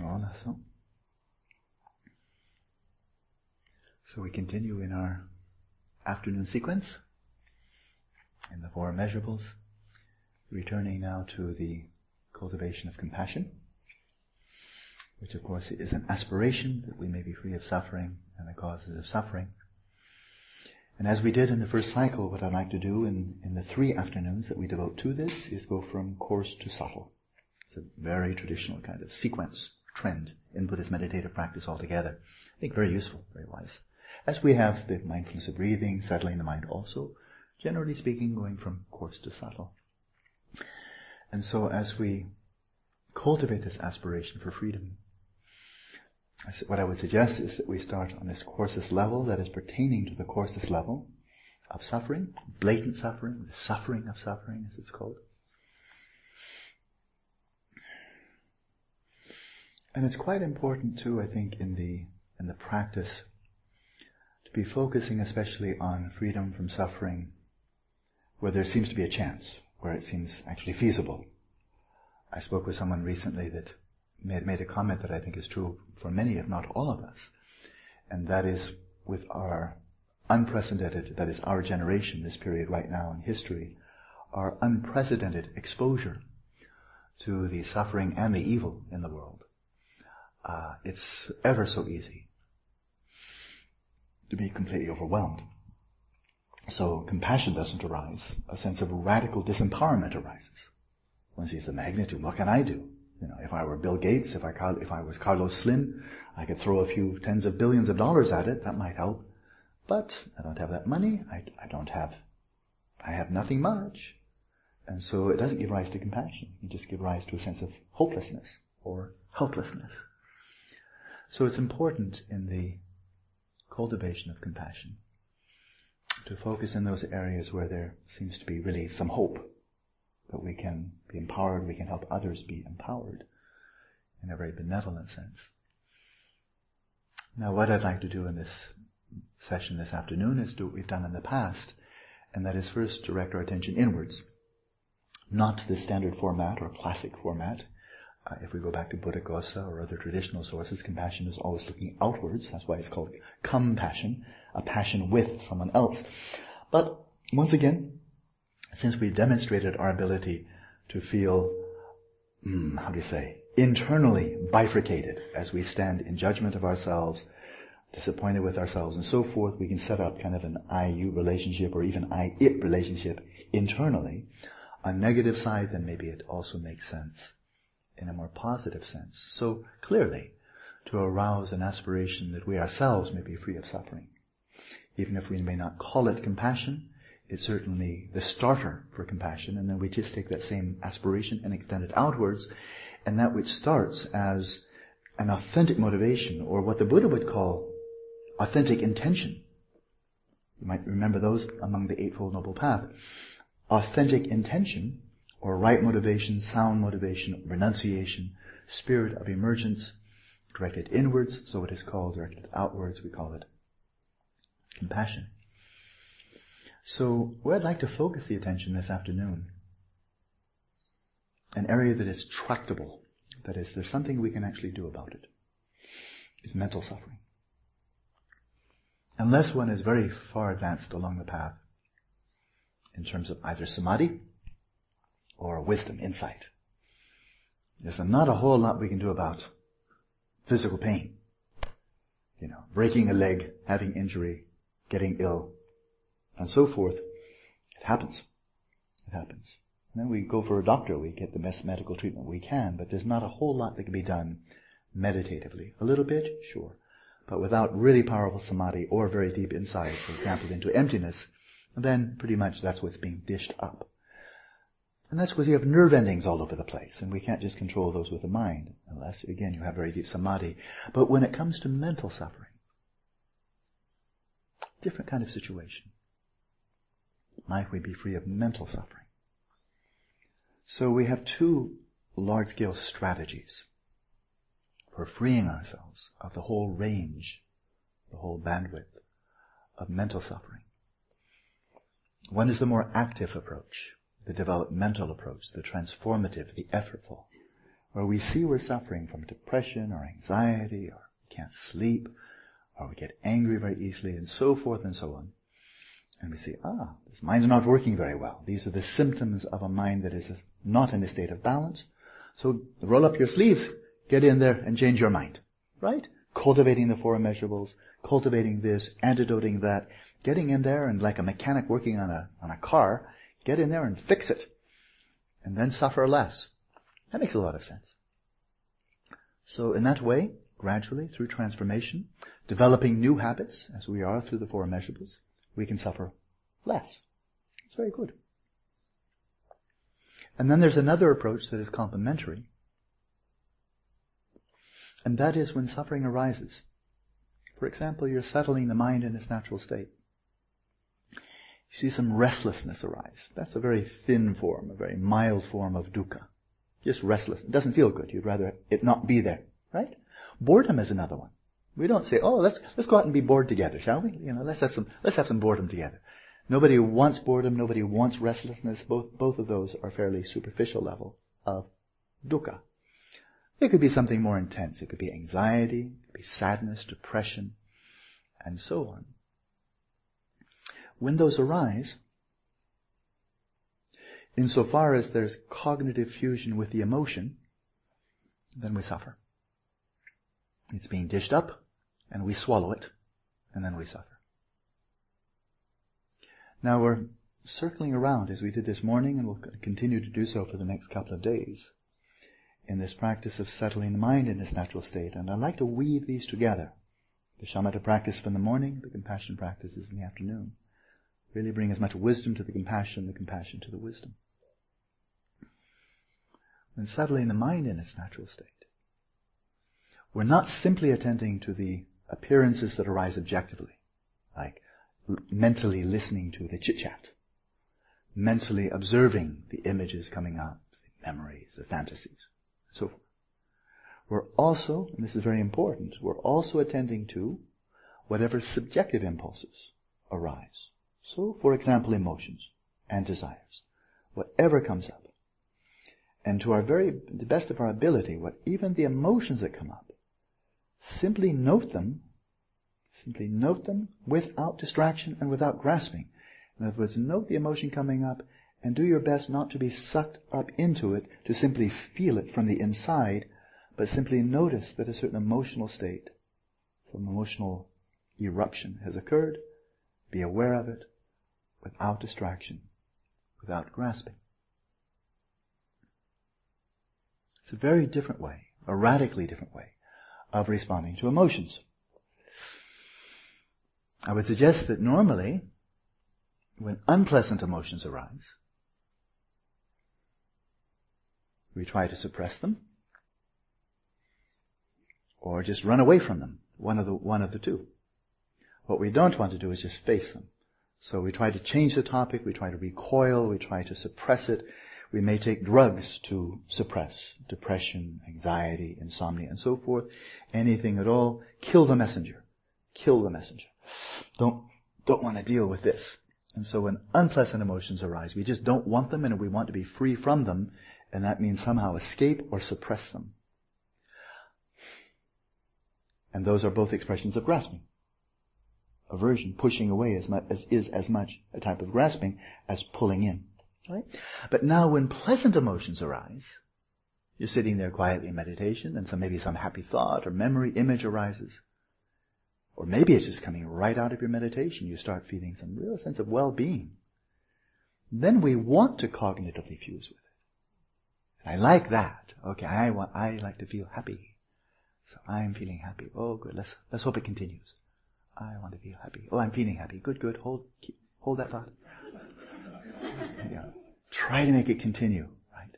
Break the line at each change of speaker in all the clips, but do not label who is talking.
So. So we continue in our afternoon sequence in the four immeasurables, returning now to the cultivation of compassion, which of course is an aspiration that we may be free of suffering and the causes of suffering. And as we did in the first cycle, what I'd like to do in, in the three afternoons that we devote to this is go from coarse to subtle. It's a very traditional kind of sequence, trend in Buddhist meditative practice altogether. I think very useful, very wise. As we have the mindfulness of breathing, settling the mind also, generally speaking, going from coarse to subtle. And so as we cultivate this aspiration for freedom, what I would suggest is that we start on this coarsest level that is pertaining to the coarsest level of suffering, blatant suffering, the suffering of suffering as it's called. And it's quite important too, I think, in the, in the practice to be focusing especially on freedom from suffering where there seems to be a chance, where it seems actually feasible. I spoke with someone recently that made, made a comment that I think is true for many, if not all of us, and that is with our unprecedented, that is our generation, this period right now in history, our unprecedented exposure to the suffering and the evil in the world. Uh, it's ever so easy to be completely overwhelmed. So compassion doesn't arise. A sense of radical disempowerment arises. One sees the magnitude. What can I do? You know, if I were Bill Gates, if I, if I was Carlos Slim, I could throw a few tens of billions of dollars at it. That might help. But I don't have that money. I, I don't have, I have nothing much. And so it doesn't give rise to compassion. It just gives rise to a sense of hopelessness or helplessness. So it's important in the cultivation of compassion to focus in those areas where there seems to be really some hope that we can be empowered, we can help others be empowered in a very benevolent sense. Now what I'd like to do in this session this afternoon is do what we've done in the past, and that is first direct our attention inwards. Not the standard format or classic format, uh, if we go back to Buddhaghosa or other traditional sources, compassion is always looking outwards. That's why it's called compassion, a passion with someone else. But once again, since we've demonstrated our ability to feel, mm, how do you say, internally bifurcated as we stand in judgment of ourselves, disappointed with ourselves and so forth, we can set up kind of an I-you relationship or even I-it relationship internally. On negative side, then maybe it also makes sense in a more positive sense. So clearly, to arouse an aspiration that we ourselves may be free of suffering. Even if we may not call it compassion, it's certainly the starter for compassion, and then we just take that same aspiration and extend it outwards, and that which starts as an authentic motivation, or what the Buddha would call authentic intention. You might remember those among the Eightfold Noble Path. Authentic intention or right motivation, sound motivation, renunciation, spirit of emergence, directed inwards, so it is called, directed outwards, we call it compassion. So, where I'd like to focus the attention this afternoon, an area that is tractable, that is, there's something we can actually do about it, is mental suffering. Unless one is very far advanced along the path, in terms of either samadhi, or wisdom, insight. There's not a whole lot we can do about physical pain. You know, breaking a leg, having injury, getting ill, and so forth. It happens. It happens. And then we go for a doctor, we get the best medical treatment we can, but there's not a whole lot that can be done meditatively. A little bit, sure. But without really powerful samadhi or very deep insight, for example, into emptiness, then pretty much that's what's being dished up. And that's because you have nerve endings all over the place, and we can't just control those with the mind, unless, again, you have very deep samadhi. But when it comes to mental suffering, different kind of situation. Might we be free of mental suffering? So we have two large-scale strategies for freeing ourselves of the whole range, the whole bandwidth of mental suffering. One is the more active approach, the developmental approach, the transformative, the effortful, where we see we're suffering from depression or anxiety or can't sleep or we get angry very easily and so forth and so on. And we say, ah, this mind's not working very well. These are the symptoms of a mind that is not in a state of balance. So roll up your sleeves, get in there and change your mind. Right? Cultivating the four immeasurables, cultivating this, antidoting that, getting in there and like a mechanic working on a, on a car, get in there and fix it. And then suffer less. That makes a lot of sense. So in that way, gradually, through transformation, developing new habits, as we are through the four immeasurables, we can suffer less. It's very good. And then there's another approach that is complementary. And that is when suffering arises. For example, you're settling the mind in its natural state. You see some restlessness arise. That's a very thin form, a very mild form of dukkha. Just restless. It doesn't feel good. You'd rather it not be there, right? Boredom is another one. We don't say, oh, let's, let's go out and be bored together, shall we? You know, let's have some, let's have some boredom together. Nobody wants boredom, nobody wants restlessness. Both, both of those are fairly superficial level of dukkha. It could be something more intense. It could be anxiety, it could be sadness, depression, and so on. When those arise, insofar as there's cognitive fusion with the emotion, then we suffer. It's being dished up, and we swallow it, and then we suffer. Now we're circling around as we did this morning, and we'll continue to do so for the next couple of days, in this practice of settling the mind in its natural state. And I like to weave these together. The shamatha practice in the morning, the compassion practices in the afternoon. Really bring as much wisdom to the compassion, the compassion to the wisdom. When settling the mind in its natural state, we're not simply attending to the appearances that arise objectively, like l- mentally listening to the chit chat, mentally observing the images coming up, the memories, the fantasies, and so forth. We're also, and this is very important, we're also attending to whatever subjective impulses arise. So, for example, emotions and desires. Whatever comes up. And to our very, the best of our ability, what even the emotions that come up, Simply note them, simply note them without distraction and without grasping. In other words, note the emotion coming up and do your best not to be sucked up into it, to simply feel it from the inside, but simply notice that a certain emotional state, some emotional eruption has occurred, be aware of it without distraction, without grasping. It's a very different way, a radically different way of responding to emotions. I would suggest that normally, when unpleasant emotions arise, we try to suppress them or just run away from them. One of the, one of the two. What we don't want to do is just face them. So we try to change the topic, we try to recoil, we try to suppress it, we may take drugs to suppress depression, anxiety, insomnia, and so forth. Anything at all. Kill the messenger. Kill the messenger. Don't, don't want to deal with this. And so when unpleasant emotions arise, we just don't want them and we want to be free from them, and that means somehow escape or suppress them. And those are both expressions of grasping. Aversion, pushing away as much, as, is as much a type of grasping as pulling in. Right? But now when pleasant emotions arise, you're sitting there quietly in meditation and some, maybe some happy thought or memory image arises. Or maybe it's just coming right out of your meditation. You start feeling some real sense of well-being. Then we want to cognitively fuse with it. And I like that. Okay, I want, I like to feel happy. So I'm feeling happy. Oh, good. Let's, let's hope it continues. I want to feel happy. Oh, I'm feeling happy. Good, good. Hold, keep, hold that thought. Yeah. Try to make it continue, right?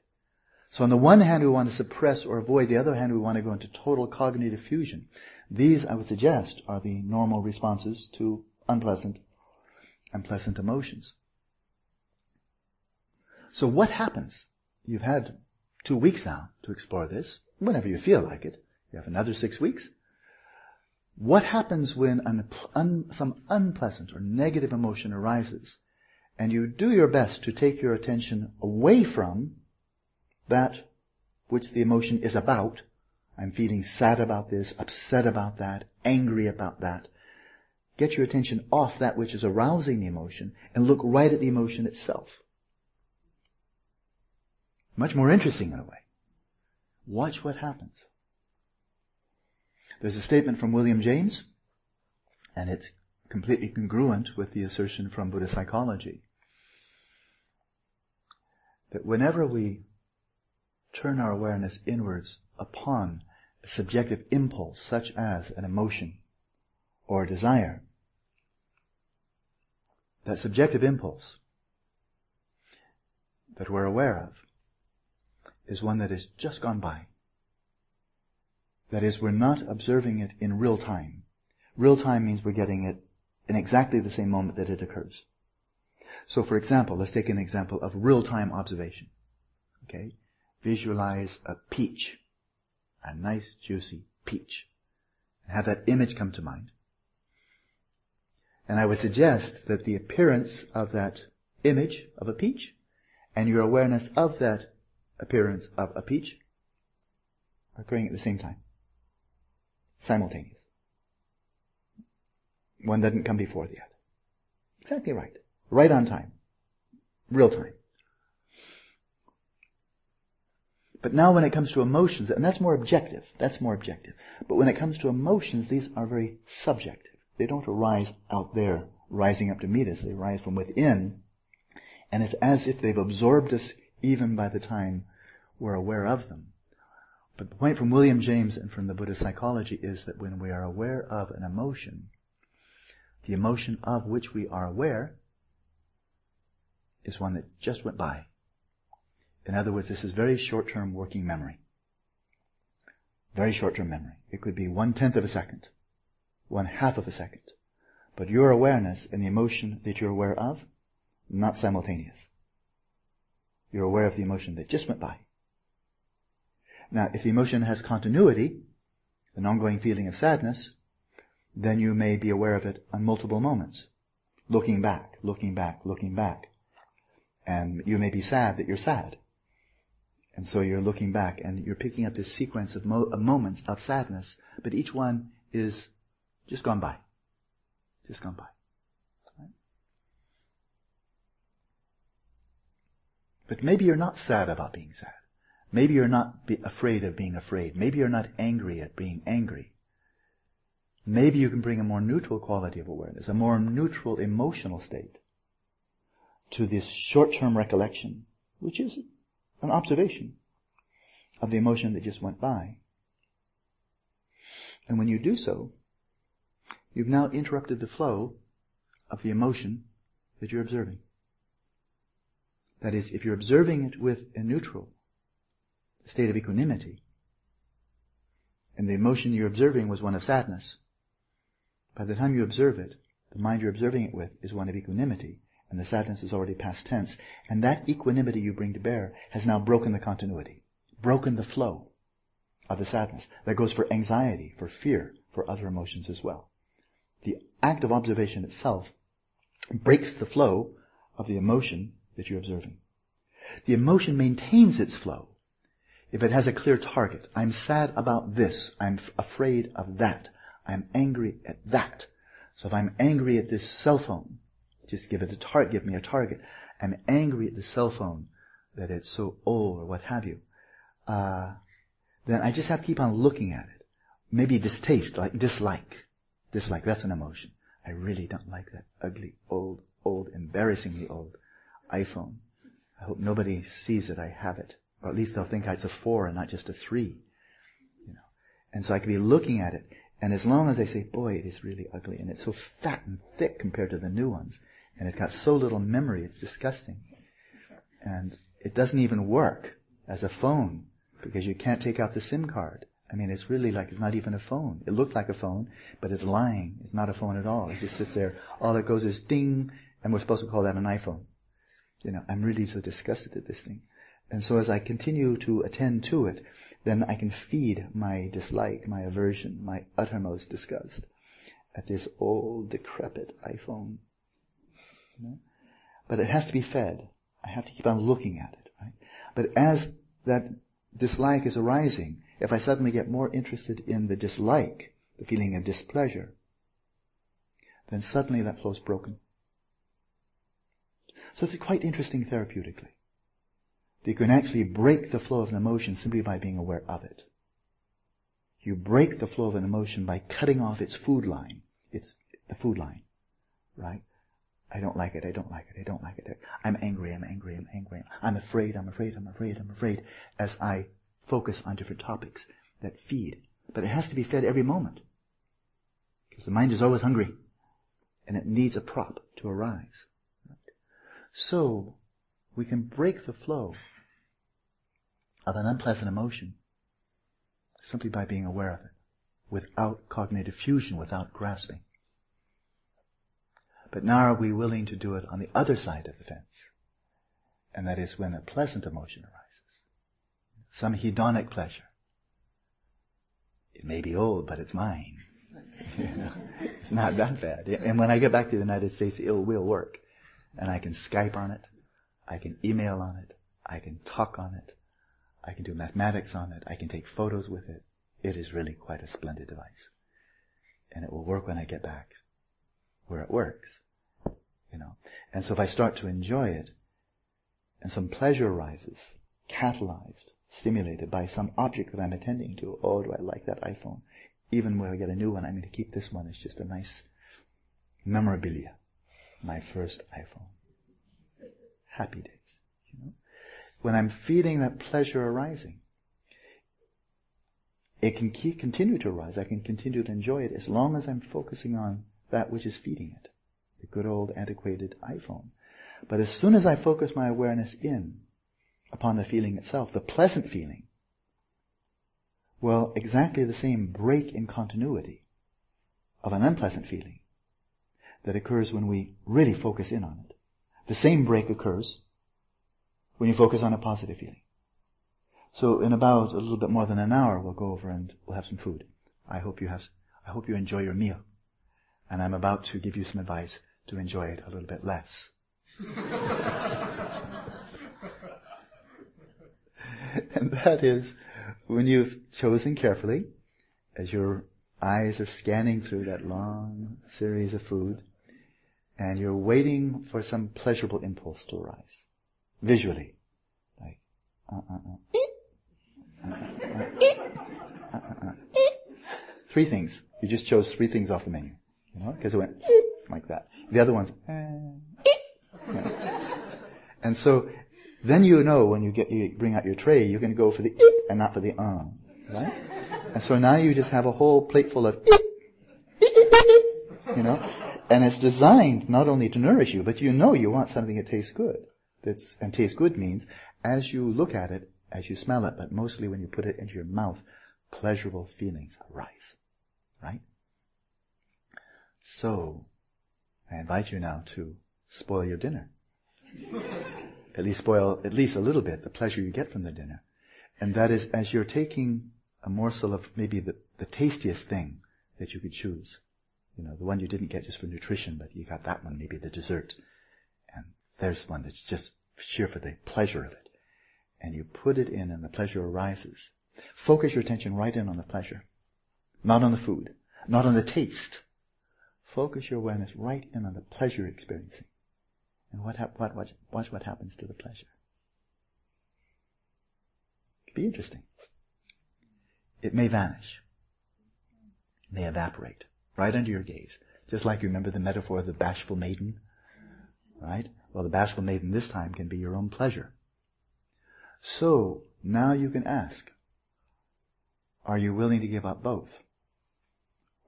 So on the one hand, we want to suppress or avoid. The other hand, we want to go into total cognitive fusion. These, I would suggest, are the normal responses to unpleasant and pleasant emotions. So what happens? You've had two weeks now to explore this, whenever you feel like it. You have another six weeks. What happens when an, un, some unpleasant or negative emotion arises and you do your best to take your attention away from that which the emotion is about. I'm feeling sad about this, upset about that, angry about that. Get your attention off that which is arousing the emotion and look right at the emotion itself. Much more interesting in a way. Watch what happens. There's a statement from William James, and it's completely congruent with the assertion from Buddhist psychology. That whenever we turn our awareness inwards upon a subjective impulse, such as an emotion or a desire, that subjective impulse that we're aware of is one that has just gone by. That is, we're not observing it in real time. Real time means we're getting it in exactly the same moment that it occurs. So for example, let's take an example of real-time observation. Okay? Visualize a peach. A nice, juicy peach. And have that image come to mind. And I would suggest that the appearance of that image of a peach and your awareness of that appearance of a peach are occurring at the same time. Simultaneous. One doesn't come before the other. Exactly right. Right on time. Real time. But now when it comes to emotions, and that's more objective, that's more objective. But when it comes to emotions, these are very subjective. They don't arise out there, rising up to meet us. They rise from within. And it's as if they've absorbed us even by the time we're aware of them. But the point from William James and from the Buddhist psychology is that when we are aware of an emotion, the emotion of which we are aware is one that just went by. In other words, this is very short-term working memory. Very short-term memory. It could be one tenth of a second, one half of a second. But your awareness and the emotion that you're aware of, not simultaneous. You're aware of the emotion that just went by. Now, if emotion has continuity, an ongoing feeling of sadness, then you may be aware of it on multiple moments. Looking back, looking back, looking back. And you may be sad that you're sad. And so you're looking back and you're picking up this sequence of, mo- of moments of sadness, but each one is just gone by. Just gone by. Right? But maybe you're not sad about being sad. Maybe you're not afraid of being afraid. Maybe you're not angry at being angry. Maybe you can bring a more neutral quality of awareness, a more neutral emotional state to this short-term recollection, which is an observation of the emotion that just went by. And when you do so, you've now interrupted the flow of the emotion that you're observing. That is, if you're observing it with a neutral state of equanimity, and the emotion you're observing was one of sadness, by the time you observe it, the mind you're observing it with is one of equanimity, and the sadness is already past tense. And that equanimity you bring to bear has now broken the continuity, broken the flow of the sadness. That goes for anxiety, for fear, for other emotions as well. The act of observation itself breaks the flow of the emotion that you're observing. The emotion maintains its flow if it has a clear target. I'm sad about this. I'm f- afraid of that. I'm angry at that. So if I'm angry at this cell phone, just give it a target, give me a target. I'm angry at the cell phone that it's so old or what have you. Uh, then I just have to keep on looking at it. Maybe distaste, like dislike. Dislike, that's an emotion. I really don't like that ugly, old, old, embarrassingly old iPhone. I hope nobody sees that I have it. Or at least they'll think it's a four and not just a three. You know. And so I could be looking at it and as long as they say, boy, it is really ugly, and it's so fat and thick compared to the new ones, and it's got so little memory, it's disgusting. And it doesn't even work as a phone, because you can't take out the SIM card. I mean, it's really like it's not even a phone. It looked like a phone, but it's lying. It's not a phone at all. It just sits there. All it goes is ding, and we're supposed to call that an iPhone. You know, I'm really so disgusted at this thing. And so as I continue to attend to it, then I can feed my dislike, my aversion, my uttermost disgust at this old, decrepit iPhone. You know? But it has to be fed. I have to keep on looking at it, right? But as that dislike is arising, if I suddenly get more interested in the dislike, the feeling of displeasure, then suddenly that flow's broken. So it's quite interesting therapeutically. You can actually break the flow of an emotion simply by being aware of it. You break the flow of an emotion by cutting off its food line. It's the food line, right? I don't like it, I don't like it, I don't like it. I'm angry, I'm angry, I'm angry. I'm afraid, I'm afraid, I'm afraid, I'm afraid, as I focus on different topics that feed. But it has to be fed every moment. Because the mind is always hungry. And it needs a prop to arise. So, we can break the flow of an unpleasant emotion simply by being aware of it, without cognitive fusion, without grasping. But now are we willing to do it on the other side of the fence? And that is when a pleasant emotion arises. Some hedonic pleasure. It may be old, but it's mine. you know, it's not that bad. And when I get back to the United States, it will work. And I can Skype on it. I can email on it. I can talk on it. I can do mathematics on it. I can take photos with it. It is really quite a splendid device. And it will work when I get back where it works. You know. And so if I start to enjoy it, and some pleasure arises, catalyzed, stimulated by some object that I'm attending to, oh, do I like that iPhone? Even when I get a new one, I'm going to keep this one. It's just a nice memorabilia. My first iPhone. Happy days when I'm feeling that pleasure arising, it can keep, continue to arise. I can continue to enjoy it as long as I'm focusing on that which is feeding it. The good old antiquated iPhone. But as soon as I focus my awareness in upon the feeling itself, the pleasant feeling, well, exactly the same break in continuity of an unpleasant feeling that occurs when we really focus in on it. The same break occurs when you focus on a positive feeling. So in about a little bit more than an hour, we'll go over and we'll have some food. I hope you have, I hope you enjoy your meal. And I'm about to give you some advice to enjoy it a little bit less. and that is when you've chosen carefully, as your eyes are scanning through that long series of food, and you're waiting for some pleasurable impulse to arise visually. Like, uh, uh, uh. Three things. You just chose three things off the menu. You know, because it went like that. The other ones, and so then you know when you get you bring out your tray, you're going to go for the and not for the uh, right? And so now you just have a whole plate full of you know, and it's designed not only to nourish you, but you know you want something that tastes good that's, and taste good means as you look at it, as you smell it, but mostly when you put it into your mouth, pleasurable feelings arise. Right? So, I invite you now to spoil your dinner. at least spoil at least a little bit the pleasure you get from the dinner. And that is as you're taking a morsel of maybe the, the tastiest thing that you could choose. You know, the one you didn't get just for nutrition, but you got that one, maybe the dessert. There's one that's just sheer for the pleasure of it. And you put it in and the pleasure arises. Focus your attention right in on the pleasure. Not on the food. Not on the taste. Focus your awareness right in on the pleasure experiencing. And what, hap- what, watch, watch what happens to the pleasure. It be interesting. It may vanish. It may evaporate right under your gaze. Just like you remember the metaphor of the bashful maiden, right? Well, the bashful maiden this time can be your own pleasure. So, now you can ask, are you willing to give up both?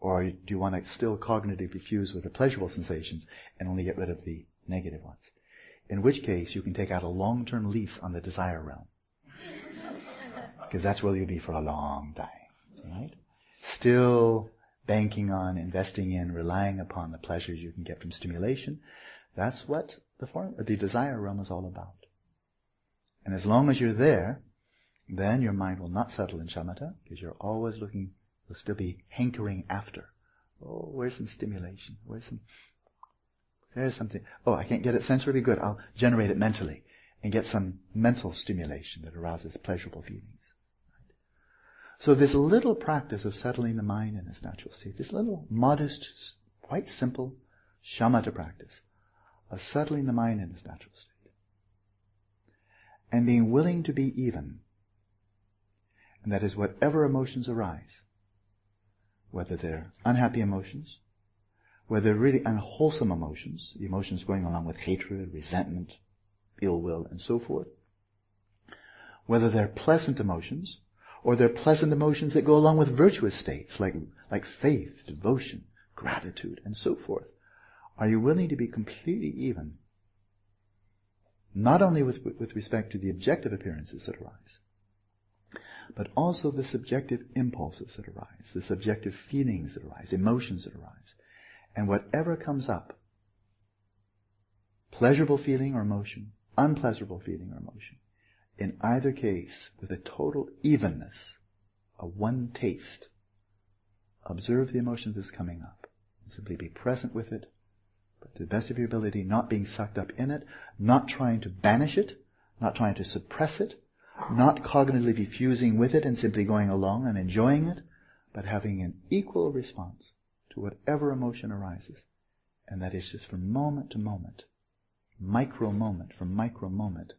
Or do you want to still cognitively fuse with the pleasurable sensations and only get rid of the negative ones? In which case, you can take out a long-term lease on the desire realm. Because that's where you'll be for a long time, right? Still banking on, investing in, relying upon the pleasures you can get from stimulation. That's what the form, the desire realm is all about. And as long as you're there, then your mind will not settle in shamatha because you're always looking, you'll still be hankering after. Oh, where's some stimulation? Where's some, there's something. Oh, I can't get it sensorily good. I'll generate it mentally. and get some mental stimulation that arouses pleasurable feelings. So this little practice of settling the mind in its natural state, this little modest, quite simple shamatha practice of settling the mind in its natural state and being willing to be even. And that is whatever emotions arise, whether they're unhappy emotions, whether they're really unwholesome emotions, emotions going along with hatred, resentment, ill will, and so forth, whether they're pleasant emotions, or they're pleasant emotions that go along with virtuous states like, like faith, devotion, gratitude, and so forth. Are you willing to be completely even? Not only with, with respect to the objective appearances that arise, but also the subjective impulses that arise, the subjective feelings that arise, emotions that arise. And whatever comes up, pleasurable feeling or emotion, unpleasurable feeling or emotion, in either case, with a total evenness, a one taste, observe the emotion that's coming up. And simply be present with it, but to the best of your ability, not being sucked up in it, not trying to banish it, not trying to suppress it, not cognitively fusing with it and simply going along and enjoying it, but having an equal response to whatever emotion arises. And that is just from moment to moment, micro moment from micro moment,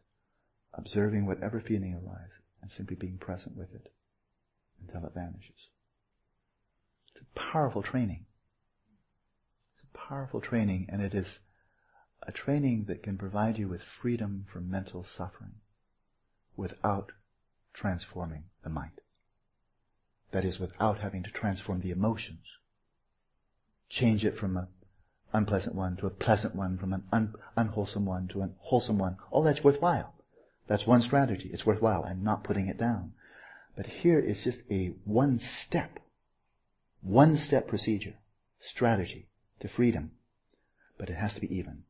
observing whatever feeling arises and simply being present with it until it vanishes. It's a powerful training. Powerful training and it is a training that can provide you with freedom from mental suffering without transforming the mind. That is, without having to transform the emotions. Change it from an unpleasant one to a pleasant one, from an un- unwholesome one to a wholesome one. All that's worthwhile. That's one strategy. It's worthwhile. I'm not putting it down. But here is just a one step, one step procedure, strategy to freedom. But it has to be even.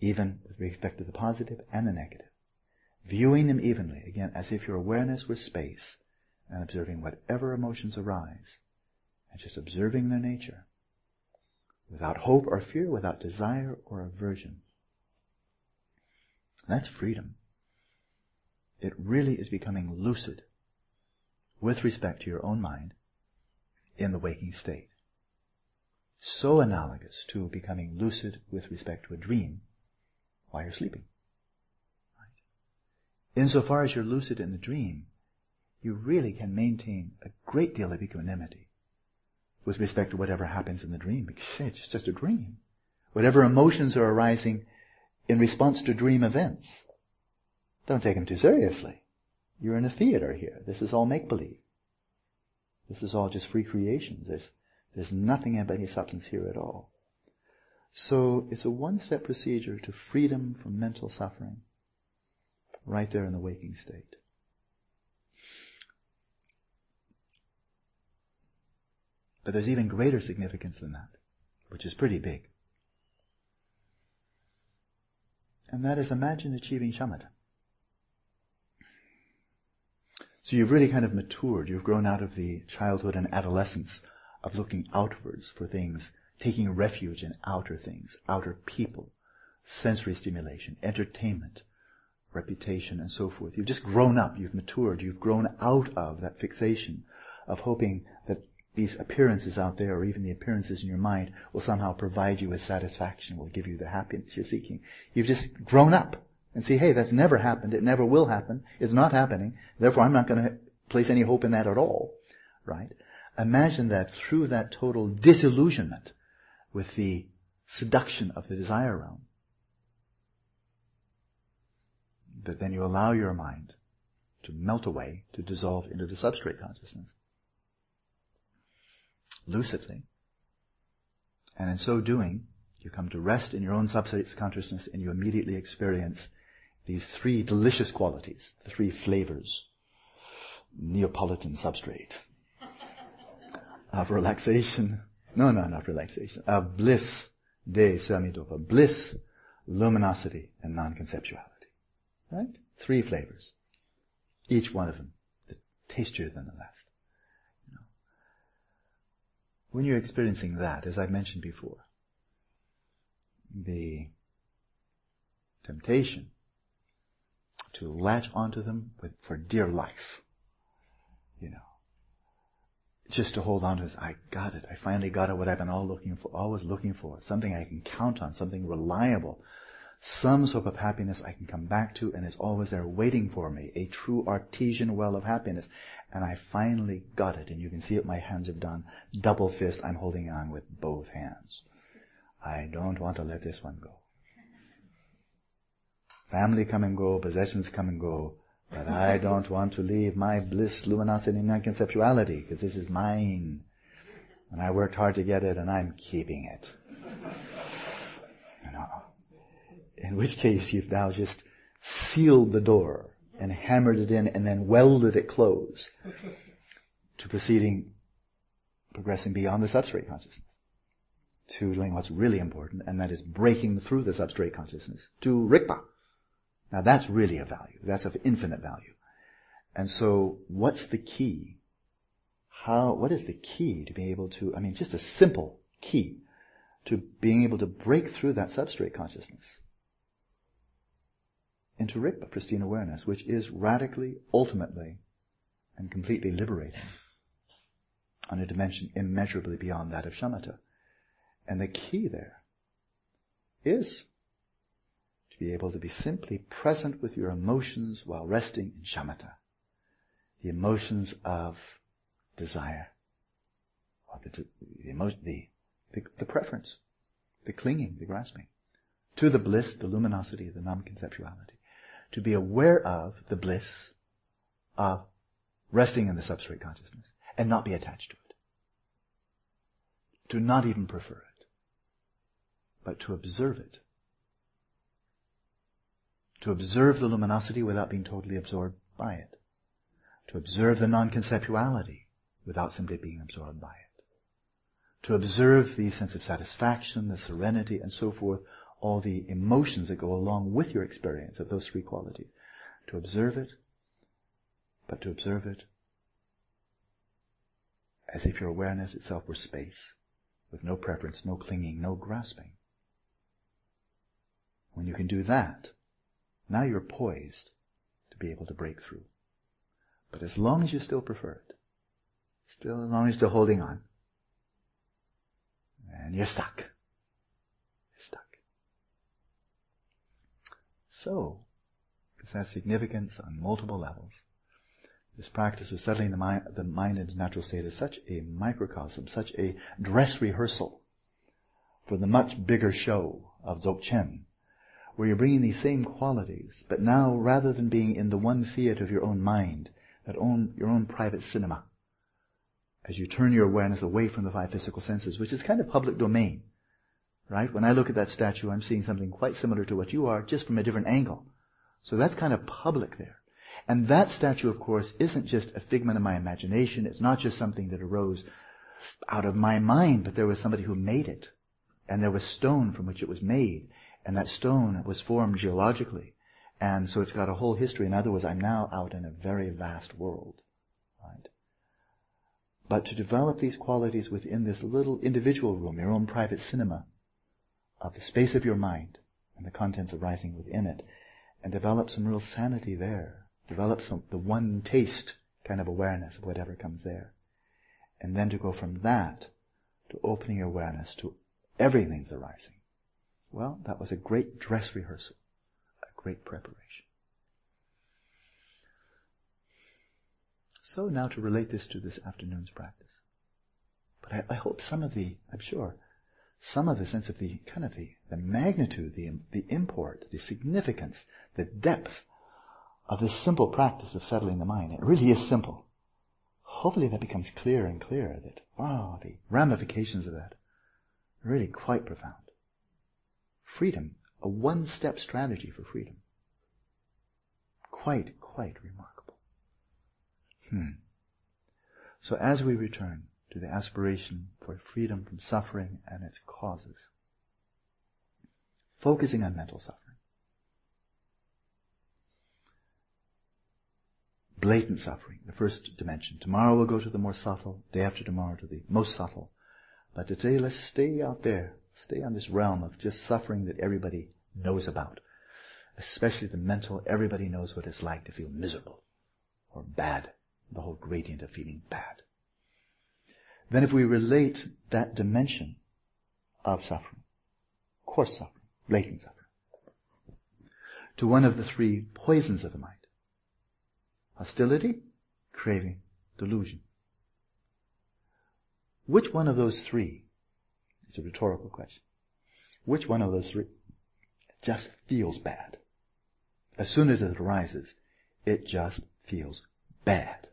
Even with respect to the positive and the negative. Viewing them evenly, again, as if your awareness were space and observing whatever emotions arise and just observing their nature without hope or fear, without desire or aversion. That's freedom it really is becoming lucid with respect to your own mind in the waking state. So analogous to becoming lucid with respect to a dream while you're sleeping. Right? Insofar as you're lucid in the dream, you really can maintain a great deal of equanimity with respect to whatever happens in the dream because it's just a dream. Whatever emotions are arising in response to dream events don't take them too seriously. You're in a theater here. This is all make-believe. This is all just free creation. There's, there's nothing of any substance here at all. So it's a one-step procedure to freedom from mental suffering right there in the waking state. But there's even greater significance than that, which is pretty big. And that is imagine achieving shamatha. So you've really kind of matured. You've grown out of the childhood and adolescence of looking outwards for things, taking refuge in outer things, outer people, sensory stimulation, entertainment, reputation, and so forth. You've just grown up. You've matured. You've grown out of that fixation of hoping that these appearances out there, or even the appearances in your mind, will somehow provide you with satisfaction, will give you the happiness you're seeking. You've just grown up and see, hey, that's never happened. It never will happen. It's not happening. Therefore, I'm not going to place any hope in that at all. Right? Imagine that through that total disillusionment with the seduction of the desire realm, that then you allow your mind to melt away, to dissolve into the substrate consciousness. Lucidly. And in so doing, you come to rest in your own substrate consciousness and you immediately experience these three delicious qualities, the three flavors, Neapolitan substrate, of relaxation, no, no, not relaxation, of bliss, de samidopa, bliss, luminosity, and non-conceptuality. Right? Three flavors. Each one of them tastier than the last. You know. When you're experiencing that, as I mentioned before, the temptation to latch onto them with, for dear life. You know. Just to hold on to this, I got it. I finally got it, what I've been all looking for, always looking for. Something I can count on, something reliable. Some sort of happiness I can come back to and is always there waiting for me. A true artesian well of happiness. And I finally got it. And you can see what my hands have done. Double fist, I'm holding on with both hands. I don't want to let this one go. Family come and go, possessions come and go, but I don't want to leave my bliss, luminosity, and non-conceptuality, because this is mine. And I worked hard to get it, and I'm keeping it. You know. In which case, you've now just sealed the door and hammered it in and then welded it closed to proceeding, progressing beyond the substrate consciousness to doing what's really important, and that is breaking through the substrate consciousness to Rigpa. Now that's really a value. That's of infinite value. And so what's the key? How, what is the key to being able to, I mean, just a simple key to being able to break through that substrate consciousness into Rigpa, pristine awareness, which is radically, ultimately, and completely liberating on a dimension immeasurably beyond that of shamatha. And the key there is be able to be simply present with your emotions while resting in shamatha. The emotions of desire, or the, the, emotion, the, the, the preference, the clinging, the grasping, to the bliss, the luminosity, the non-conceptuality. To be aware of the bliss of resting in the substrate consciousness and not be attached to it. To not even prefer it, but to observe it to observe the luminosity without being totally absorbed by it, to observe the non-conceptuality without simply being absorbed by it, to observe the sense of satisfaction, the serenity, and so forth, all the emotions that go along with your experience of those three qualities, to observe it, but to observe it as if your awareness itself were space, with no preference, no clinging, no grasping. When you can do that, now you're poised to be able to break through. But as long as you still prefer it, still as long as you're holding on, and you're stuck. You're stuck. So, this has significance on multiple levels. This practice of settling the mind, the mind into natural state is such a microcosm, such a dress rehearsal for the much bigger show of Dzogchen, where you're bringing these same qualities, but now rather than being in the one theater of your own mind, that own, your own private cinema, as you turn your awareness away from the five physical senses, which is kind of public domain, right? When I look at that statue, I'm seeing something quite similar to what you are, just from a different angle. So that's kind of public there. And that statue, of course, isn't just a figment of my imagination. It's not just something that arose out of my mind, but there was somebody who made it. And there was stone from which it was made. And that stone was formed geologically. And so it's got a whole history. In other words, I'm now out in a very vast world. Right? But to develop these qualities within this little individual room, your own private cinema, of the space of your mind and the contents arising within it, and develop some real sanity there. Develop some, the one taste kind of awareness of whatever comes there. And then to go from that to opening awareness to everything's arising. Well, that was a great dress rehearsal, a great preparation. So now to relate this to this afternoon's practice. But I, I hope some of the, I'm sure, some of the sense of the kind of the, the magnitude, the, the import, the significance, the depth of this simple practice of settling the mind. It really is simple. Hopefully that becomes clearer and clearer that, wow, the ramifications of that are really quite profound. Freedom, a one-step strategy for freedom. Quite, quite remarkable. Hmm. So as we return to the aspiration for freedom from suffering and its causes, focusing on mental suffering, blatant suffering, the first dimension. Tomorrow we'll go to the more subtle, day after tomorrow to the most subtle. But today let's stay out there Stay on this realm of just suffering that everybody knows about. especially the mental, everybody knows what it's like to feel miserable or bad, the whole gradient of feeling bad. Then if we relate that dimension of suffering, coarse suffering, blatant suffering, to one of the three poisons of the mind, hostility, craving, delusion. Which one of those three, it's a rhetorical question, which one of those three just feels bad? As soon as it arises, it just feels bad.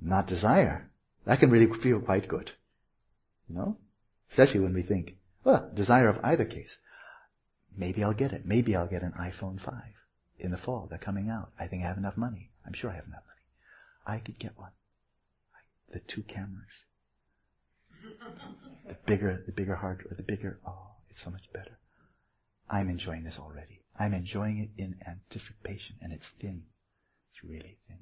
Not desire. That can really feel quite good. You know? Especially when we think, well, desire of either case. Maybe I'll get it. Maybe I'll get an iPhone 5 in the fall. They're coming out. I think I have enough money. I'm sure I have enough money. I could get one. The two cameras. The bigger, the bigger hard, or the bigger, oh, it's so much better. I'm enjoying this already. I'm enjoying it in anticipation, and it's thin. It's really thin.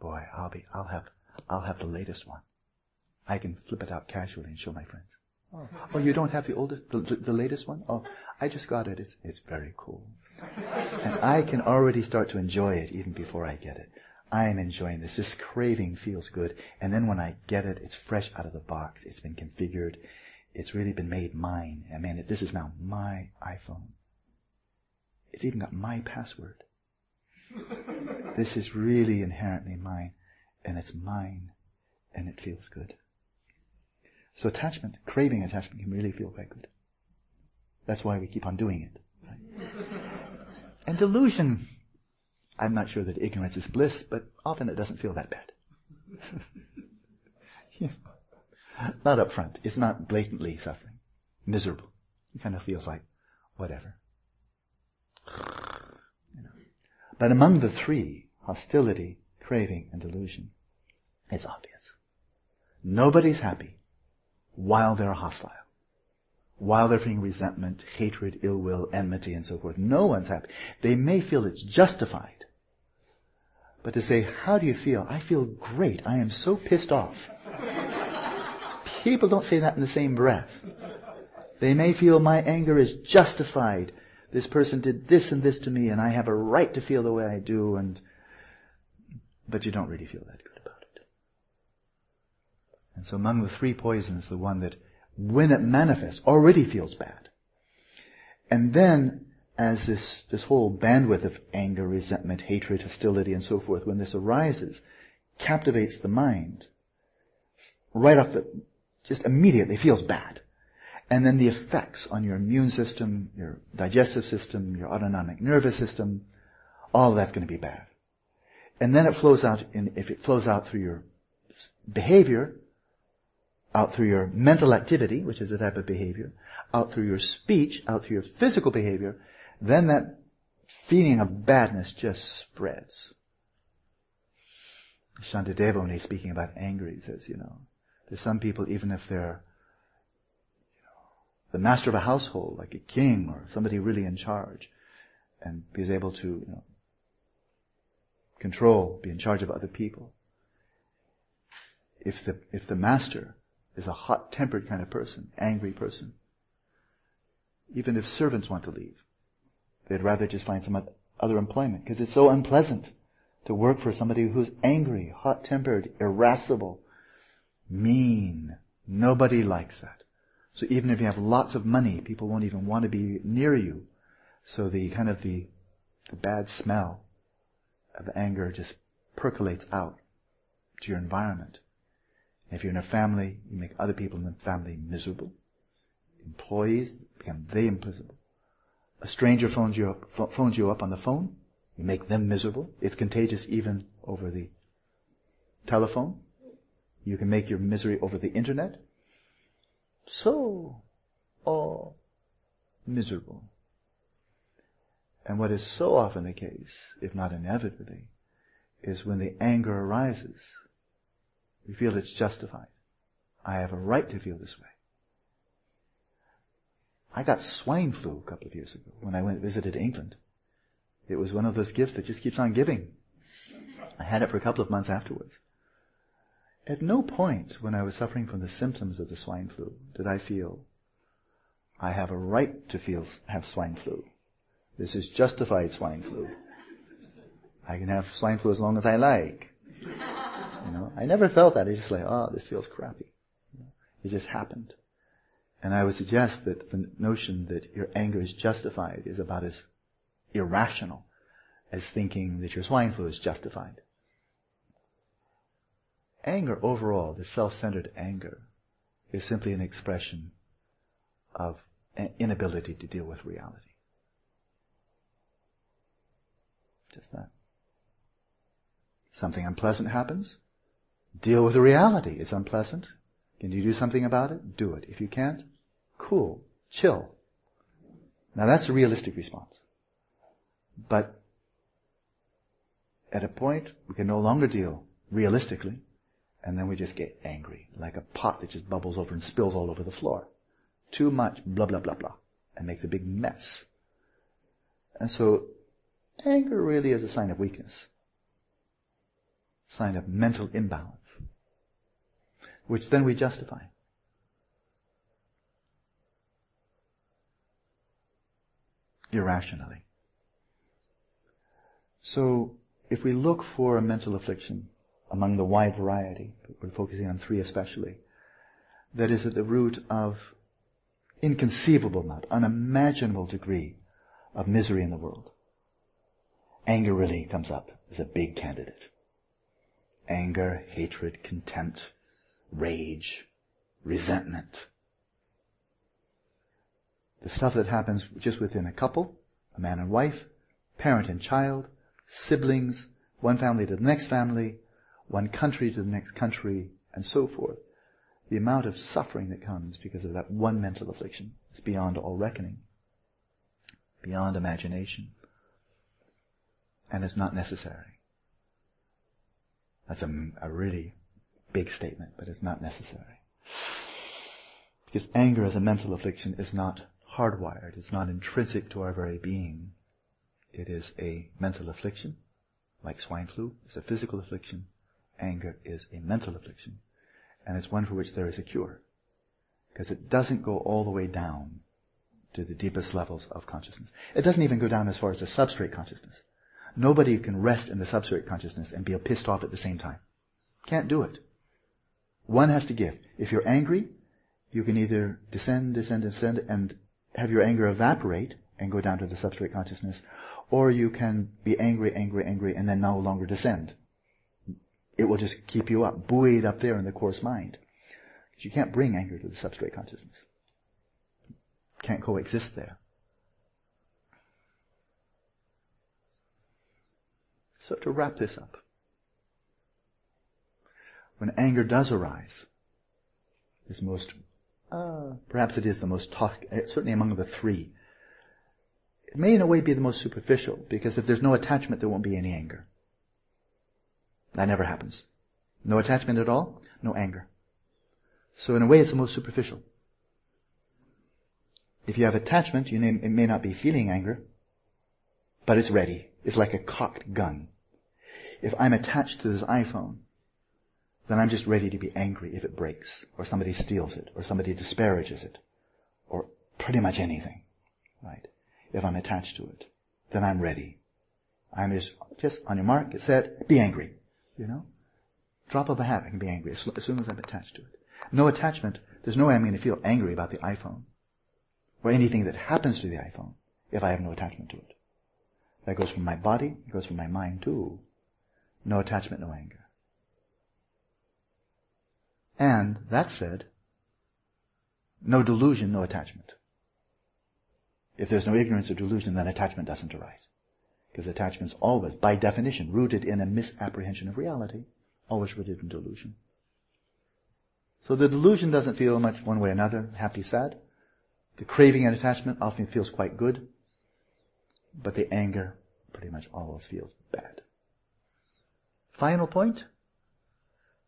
Boy, I'll be, I'll have, I'll have the latest one. I can flip it out casually and show my friends. Oh, oh you don't have the oldest, the, the, the latest one? Oh, I just got it. It's, it's very cool. And I can already start to enjoy it even before I get it. I am enjoying this. This craving feels good. And then when I get it, it's fresh out of the box. It's been configured. It's really been made mine. I mean, this is now my iPhone. It's even got my password. this is really inherently mine. And it's mine. And it feels good. So attachment, craving attachment can really feel quite good. That's why we keep on doing it. Right? And delusion, I'm not sure that ignorance is bliss, but often it doesn't feel that bad. yeah. Not up front. It's not blatantly suffering. Miserable. It kind of feels like whatever. You know. But among the three, hostility, craving, and delusion, it's obvious. Nobody's happy while they're hostile. While they're feeling resentment, hatred, ill will, enmity, and so forth. No one's happy. They may feel it's justified. But to say, how do you feel? I feel great. I am so pissed off. People don't say that in the same breath. They may feel my anger is justified. This person did this and this to me and I have a right to feel the way I do and, but you don't really feel that good about it. And so among the three poisons, the one that when it manifests already feels bad. And then as this, this whole bandwidth of anger, resentment, hatred, hostility, and so forth, when this arises, captivates the mind, right off the, just immediately feels bad. And then the effects on your immune system, your digestive system, your autonomic nervous system, all of that's going to be bad. And then it flows out in, if it flows out through your behavior, out through your mental activity, which is a type of behavior, out through your speech, out through your physical behavior, then that feeling of badness just spreads. Shantideva, when he's speaking about anger, he says, you know, there's some people, even if they're you know, the master of a household, like a king or somebody really in charge, and is able to you know, control, be in charge of other people. If the if the master is a hot-tempered kind of person, angry person, even if servants want to leave, they'd rather just find some other employment because it's so unpleasant to work for somebody who's angry, hot-tempered, irascible, mean. Nobody likes that. So even if you have lots of money, people won't even want to be near you. So the kind of the, the bad smell of anger just percolates out to your environment. If you're in a family, you make other people in the family miserable. Employees become they miserable. A stranger phones you up, phones you up on the phone, you make them miserable. It's contagious even over the telephone. You can make your misery over the internet. So, all miserable. And what is so often the case, if not inevitably, is when the anger arises, we feel it's justified. I have a right to feel this way. I got swine flu a couple of years ago when I went visited England. It was one of those gifts that just keeps on giving. I had it for a couple of months afterwards. At no point when I was suffering from the symptoms of the swine flu did I feel, I have a right to feel, have swine flu. This is justified swine flu. I can have swine flu as long as I like. You know, I never felt that. It's just like, oh, this feels crappy. It just happened. And I would suggest that the notion that your anger is justified is about as irrational as thinking that your swine flu is justified. Anger overall, the self-centered anger, is simply an expression of an inability to deal with reality. Just that. Something unpleasant happens, deal with the reality. It's unpleasant. Can you do something about it? Do it. If you can't, cool, chill. Now that's a realistic response. But at a point, we can no longer deal realistically, and then we just get angry, like a pot that just bubbles over and spills all over the floor. Too much, blah, blah, blah, blah, and makes a big mess. And so, anger really is a sign of weakness, sign of mental imbalance, which then we justify. Irrationally. So, if we look for a mental affliction among the wide variety, we're focusing on three especially, that is at the root of inconceivable amount, unimaginable degree of misery in the world. Anger really comes up as a big candidate. Anger, hatred, contempt, rage, resentment. The stuff that happens just within a couple, a man and wife, parent and child, siblings, one family to the next family, one country to the next country, and so forth. The amount of suffering that comes because of that one mental affliction is beyond all reckoning, beyond imagination, and it's not necessary. That's a, a really big statement, but it's not necessary. Because anger as a mental affliction is not hardwired, it's not intrinsic to our very being. It is a mental affliction, like swine flu. It's a physical affliction. Anger is a mental affliction. And it's one for which there is a cure. Because it doesn't go all the way down to the deepest levels of consciousness. It doesn't even go down as far as the substrate consciousness. Nobody can rest in the substrate consciousness and be pissed off at the same time. Can't do it. One has to give. If you're angry, you can either descend, descend, descend, and have your anger evaporate and go down to the substrate consciousness, or you can be angry, angry, angry, and then no longer descend. It will just keep you up, buoyed up there in the coarse mind. Because you can't bring anger to the substrate consciousness. Can't coexist there. So to wrap this up, when anger does arise, this most, uh, perhaps it is the most talk, uh, certainly among the three it may in a way be the most superficial, because if there's no attachment, there won't be any anger. That never happens. No attachment at all, no anger. So in a way, it's the most superficial. If you have attachment, you may, it may not be feeling anger, but it's ready. It's like a cocked gun. If I'm attached to this iPhone, then I'm just ready to be angry if it breaks, or somebody steals it, or somebody disparages it, or pretty much anything. Right? if I'm attached to it. Then I'm ready. I'm just, just on your mark, get set, be angry. You know? Drop of a hat, I can be angry as soon as I'm attached to it. No attachment, there's no way I'm going to feel angry about the iPhone. Or anything that happens to the iPhone if I have no attachment to it. That goes from my body, it goes from my mind too. No attachment, no anger. And, that said, no delusion, no attachment. If there's no ignorance or delusion, then attachment doesn't arise. Because attachment's always, by definition, rooted in a misapprehension of reality, always rooted in delusion. So the delusion doesn't feel much one way or another, happy, sad. The craving and attachment often feels quite good, but the anger pretty much always feels bad. Final point,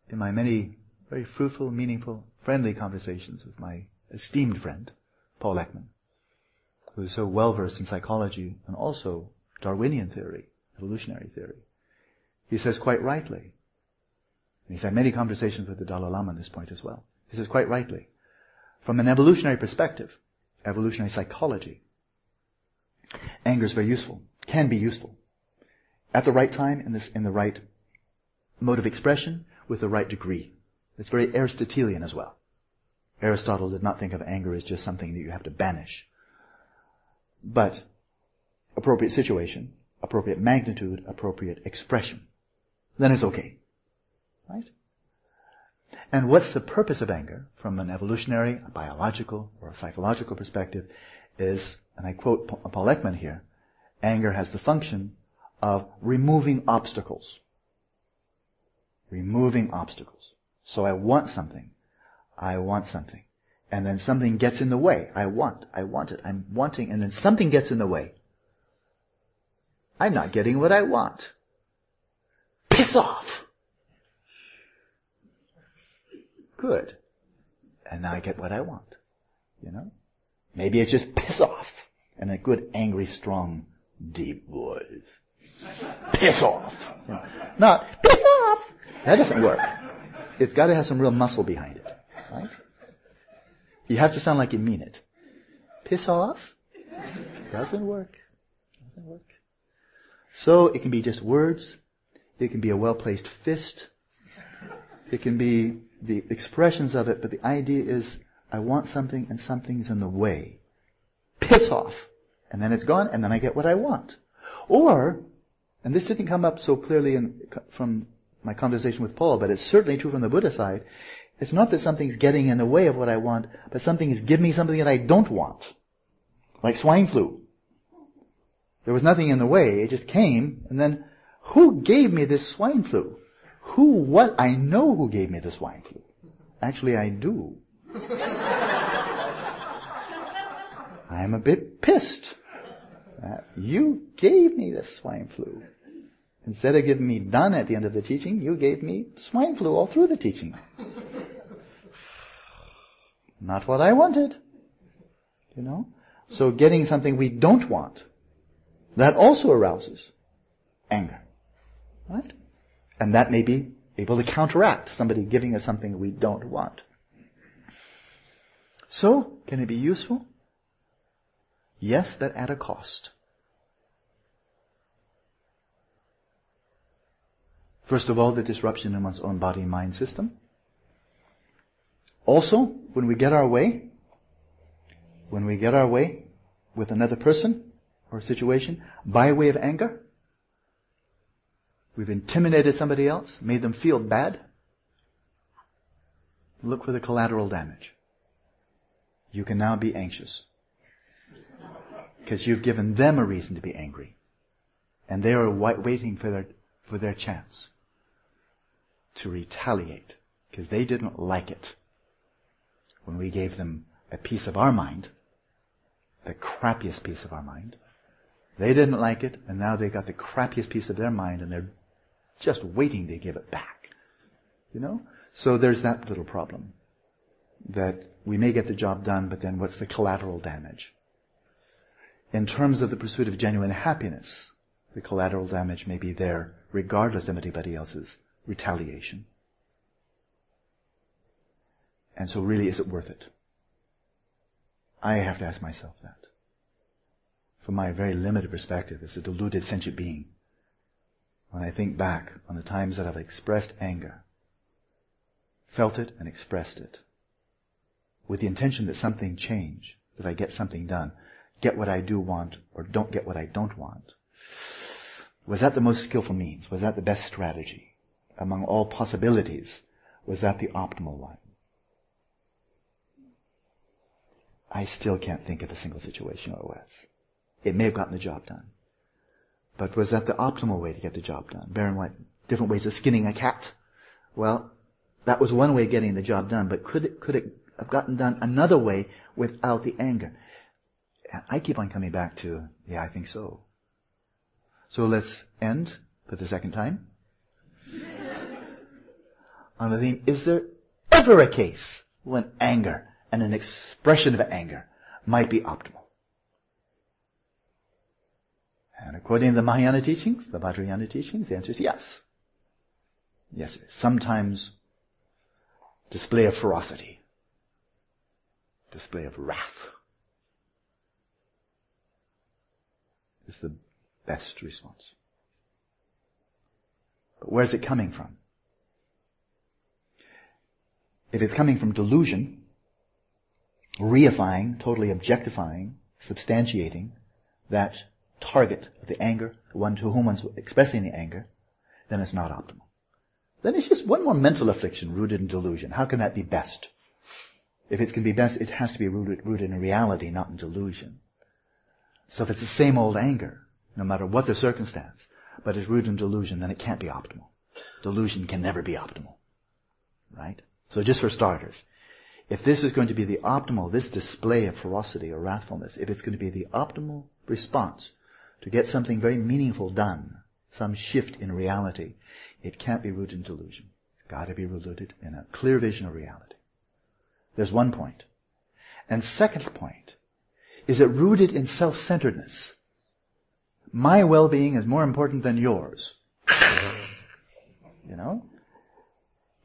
in my many very fruitful, meaningful, friendly conversations with my esteemed friend, Paul Ekman, who is so well versed in psychology and also Darwinian theory, evolutionary theory. He says quite rightly, and he's had many conversations with the Dalai Lama on this point as well. He says quite rightly, from an evolutionary perspective, evolutionary psychology, anger is very useful, can be useful. At the right time, in, this, in the right mode of expression, with the right degree. It's very Aristotelian as well. Aristotle did not think of anger as just something that you have to banish. But appropriate situation, appropriate magnitude, appropriate expression. Then it's okay. Right? And what's the purpose of anger from an evolutionary, a biological, or a psychological perspective is, and I quote Paul Ekman here, anger has the function of removing obstacles. Removing obstacles. So I want something. I want something. And then something gets in the way. I want. I want it. I'm wanting. And then something gets in the way. I'm not getting what I want. Piss off. Good. And now I get what I want. You know? Maybe it's just piss off. And a good, angry, strong, deep voice. Piss off. Not piss off. That doesn't work. It's got to have some real muscle behind it. Right? You have to sound like you mean it. Piss off? Doesn't work. Doesn't work. So it can be just words. It can be a well-placed fist. It can be the expressions of it, but the idea is I want something and something's in the way. Piss off. And then it's gone and then I get what I want. Or, and this didn't come up so clearly in, from my conversation with Paul, but it's certainly true from the Buddha side. It's not that something's getting in the way of what I want, but something is giving me something that I don't want. Like swine flu. There was nothing in the way, it just came, and then, who gave me this swine flu? Who, what? I know who gave me the swine flu. Actually, I do. I am a bit pissed. Uh, you gave me the swine flu. Instead of giving me dana at the end of the teaching, you gave me swine flu all through the teaching. Not what I wanted. You know? So getting something we don't want, that also arouses anger. Right? And that may be able to counteract somebody giving us something we don't want. So, can it be useful? Yes, but at a cost. First of all, the disruption in one's own body and mind system. Also, when we get our way, when we get our way with another person or situation by way of anger, we've intimidated somebody else, made them feel bad, look for the collateral damage. You can now be anxious. Because you've given them a reason to be angry. And they are waiting for their, for their chance to retaliate. Because they didn't like it when we gave them a piece of our mind, the crappiest piece of our mind. They didn't like it, and now they got the crappiest piece of their mind, and they're just waiting to give it back. You know? So there's that little problem. That we may get the job done, but then what's the collateral damage? In terms of the pursuit of genuine happiness, the collateral damage may be there regardless of anybody else's retaliation. And so really, is it worth it? I have to ask myself that. From my very limited perspective as a deluded sentient being, when I think back on the times that I've expressed anger, felt it and expressed it, with the intention that something change, that I get something done, get what I do want, or don't get what I don't want. Was that the most skillful means? Was that the best strategy? Among all possibilities, was that the optimal one? I still can't think of a single situation where it was. It may have gotten the job done. But was that the optimal way to get the job done? Bear in mind, different ways of skinning a cat. Well, that was one way of getting the job done, but could it, could it have gotten done another way without the anger? I keep on coming back to, yeah, I think so. So let's end for the second time. On the theme, is there ever a case when anger and an expression of anger might be optimal? And according to the Mahayana teachings, the Vajrayana teachings, the answer is yes. Yes, sometimes display of ferocity, display of wrath, is the best response. But where's it coming from? If it's coming from delusion, reifying, totally objectifying, substantiating that target of the anger, the one to whom one's expressing the anger, then it's not optimal. Then it's just one more mental affliction rooted in delusion. How can that be best? If going to be best, it has to be rooted, rooted in reality, not in delusion. So if it's the same old anger, no matter what the circumstance, but it's rooted in delusion, then it can't be optimal. Delusion can never be optimal. Right? So just for starters, if this is going to be the optimal, this display of ferocity or wrathfulness, if it's going to be the optimal response to get something very meaningful done, some shift in reality, it can't be rooted in delusion. It's got to be rooted in a clear vision of reality. There's one point. And second point is it rooted in self-centeredness. My well-being is more important than yours. you know?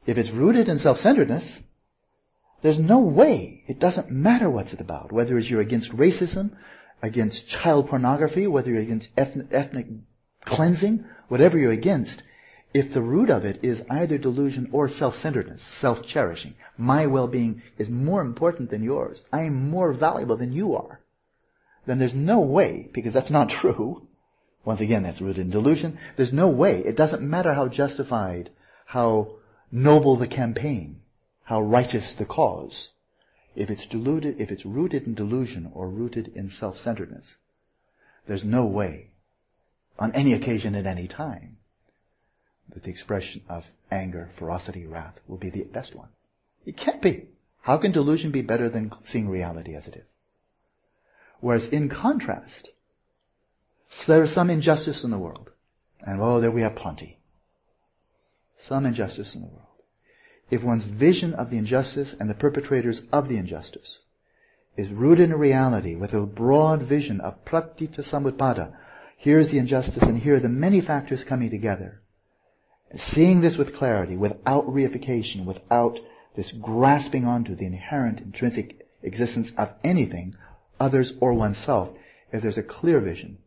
If it's rooted in self-centeredness, there's no way, it doesn't matter what's it about, whether it's you're against racism, against child pornography, whether you're against ethnic, ethnic cleansing, whatever you're against, if the root of it is either delusion or self-centeredness, self-cherishing, my well-being is more important than yours, I am more valuable than you are, then there's no way, because that's not true, once again, that's rooted in delusion, there's no way, it doesn't matter how justified, how noble the campaign, how righteous the cause, if it's deluded, if it's rooted in delusion or rooted in self-centeredness, there's no way, on any occasion at any time, that the expression of anger, ferocity, wrath will be the best one. It can't be. How can delusion be better than seeing reality as it is? Whereas in contrast, there is some injustice in the world. And oh, there we have plenty. Some injustice in the world if one's vision of the injustice and the perpetrators of the injustice is rooted in a reality with a broad vision of pratitya samutpada, here's the injustice and here are the many factors coming together. Seeing this with clarity, without reification, without this grasping onto the inherent intrinsic existence of anything, others or oneself, if there's a clear vision.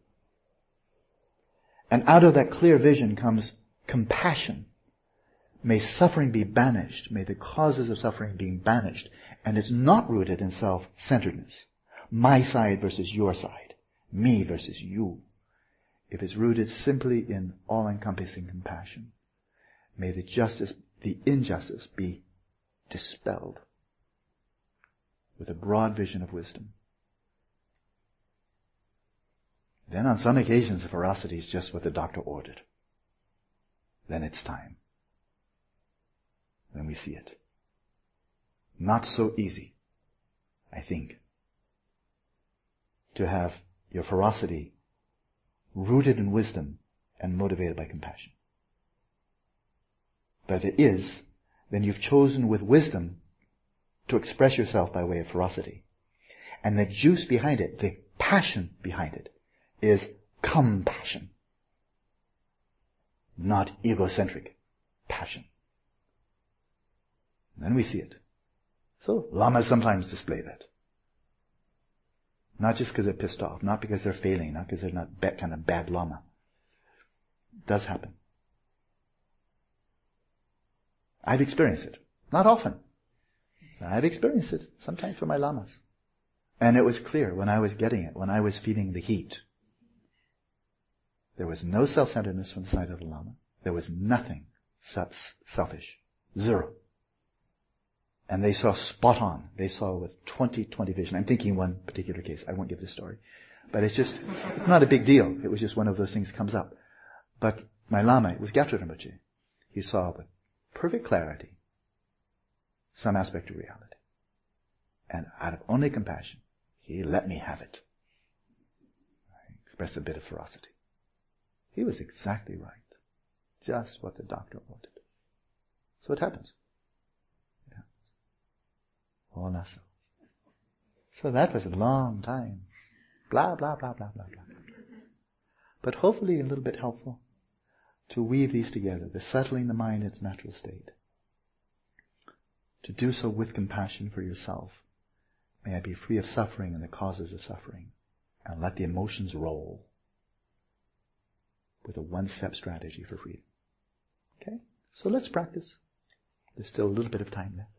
And out of that clear vision comes compassion May suffering be banished. May the causes of suffering be banished. And it's not rooted in self-centeredness. My side versus your side. Me versus you. If it's rooted simply in all-encompassing compassion, may the justice, the injustice be dispelled with a broad vision of wisdom. Then on some occasions the ferocity is just what the doctor ordered. Then it's time then we see it. Not so easy, I think, to have your ferocity rooted in wisdom and motivated by compassion. But if it is, then you've chosen with wisdom to express yourself by way of ferocity. And the juice behind it, the passion behind it, is compassion. Not egocentric passion. Then we see it. So lamas sometimes display that. Not just because they're pissed off, not because they're failing, not because they're not that kind of bad lama. It does happen. I've experienced it. Not often. I've experienced it sometimes for my lamas. And it was clear when I was getting it, when I was feeling the heat. There was no self-centeredness from the side of the lama. There was nothing selfish. Zero. And they saw spot on. They saw with 20-20 vision. I'm thinking one particular case. I won't give this story. But it's just, it's not a big deal. It was just one of those things comes up. But my Lama, it was Gyatrul Rinpoche. He saw with perfect clarity some aspect of reality. And out of only compassion, he let me have it. I expressed a bit of ferocity. He was exactly right. Just what the doctor wanted. So it happens. Olaso. So that was a long time. Blah, blah, blah, blah, blah, blah. But hopefully a little bit helpful to weave these together, the settling the mind in its natural state. To do so with compassion for yourself. May I be free of suffering and the causes of suffering. And let the emotions roll. with a one-step strategy for freedom. Okay? So let's practice. There's still a little bit of time left.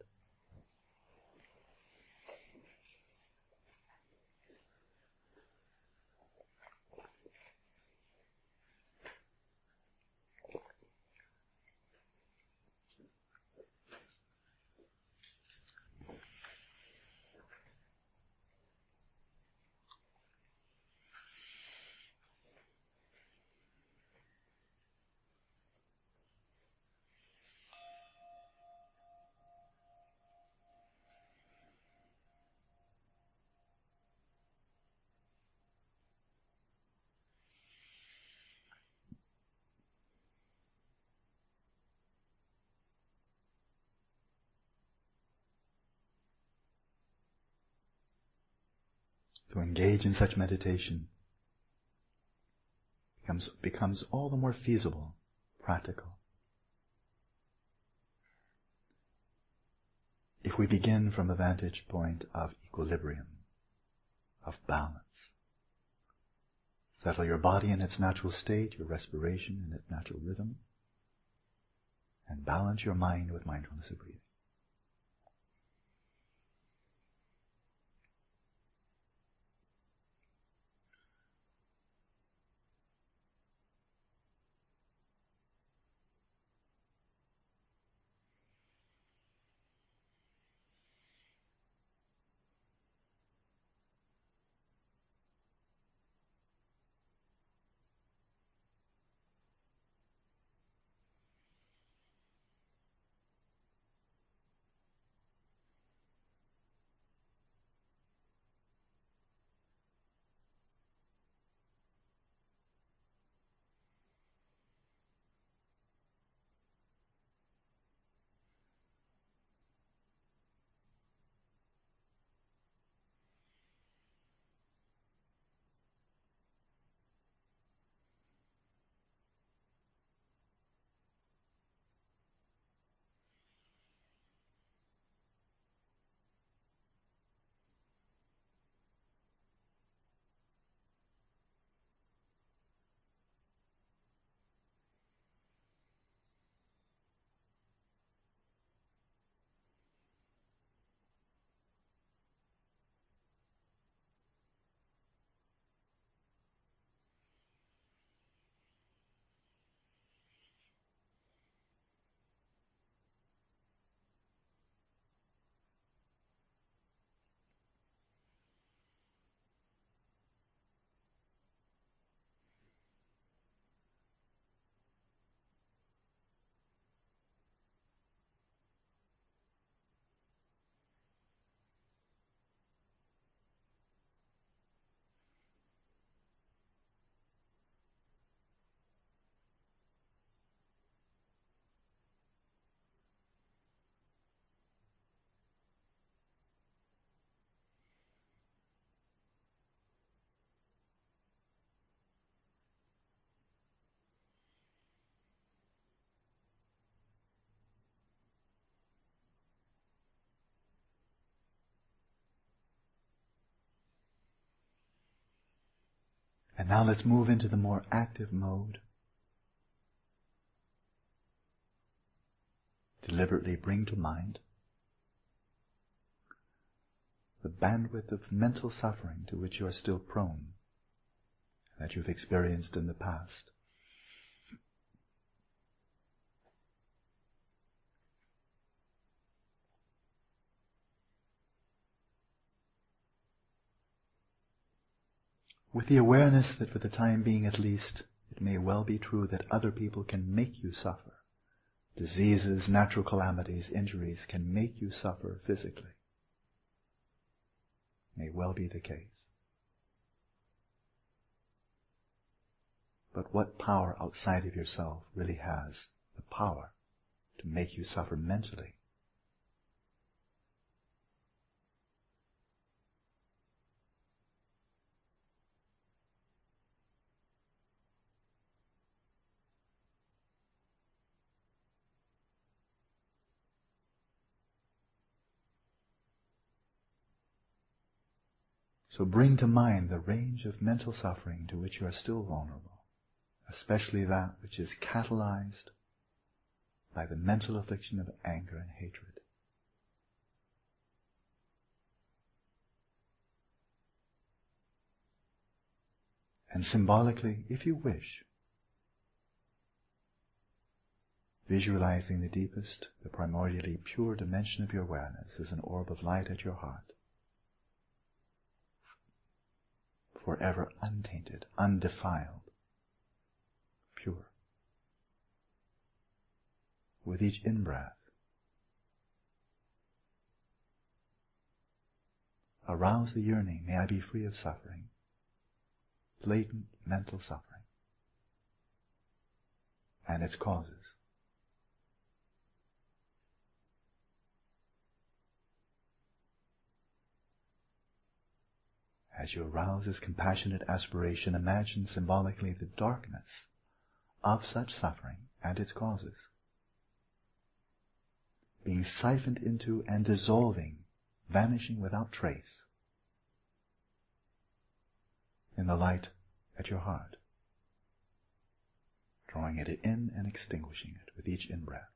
To engage in such meditation becomes, becomes all the more feasible, practical. If we begin from a vantage point of equilibrium, of balance, settle your body in its natural state, your respiration in its natural rhythm, and balance your mind with mindfulness of breathing. And now let's move into the more active mode. Deliberately bring to mind the bandwidth of mental suffering to which you are still prone, that you've experienced in the past. With the awareness that for the time being at least, it may well be true that other people can make you suffer. Diseases, natural calamities, injuries can make you suffer physically. May well be the case. But what power outside of yourself really has the power to make you suffer mentally? So bring to mind the range of mental suffering to which you are still vulnerable especially that which is catalyzed by the mental affliction of anger and hatred. And symbolically, if you wish, visualizing the deepest, the primordially pure dimension of your awareness as an orb of light at your heart, forever untainted, undefiled, pure. With each in-breath, arouse the yearning, may I be free of suffering latent mental suffering and its causes. As you arouse this compassionate aspiration, imagine symbolically the darkness of such suffering and its causes being siphoned into and dissolving, vanishing without trace in the light at your heart, drawing it in and extinguishing it with each in-breath.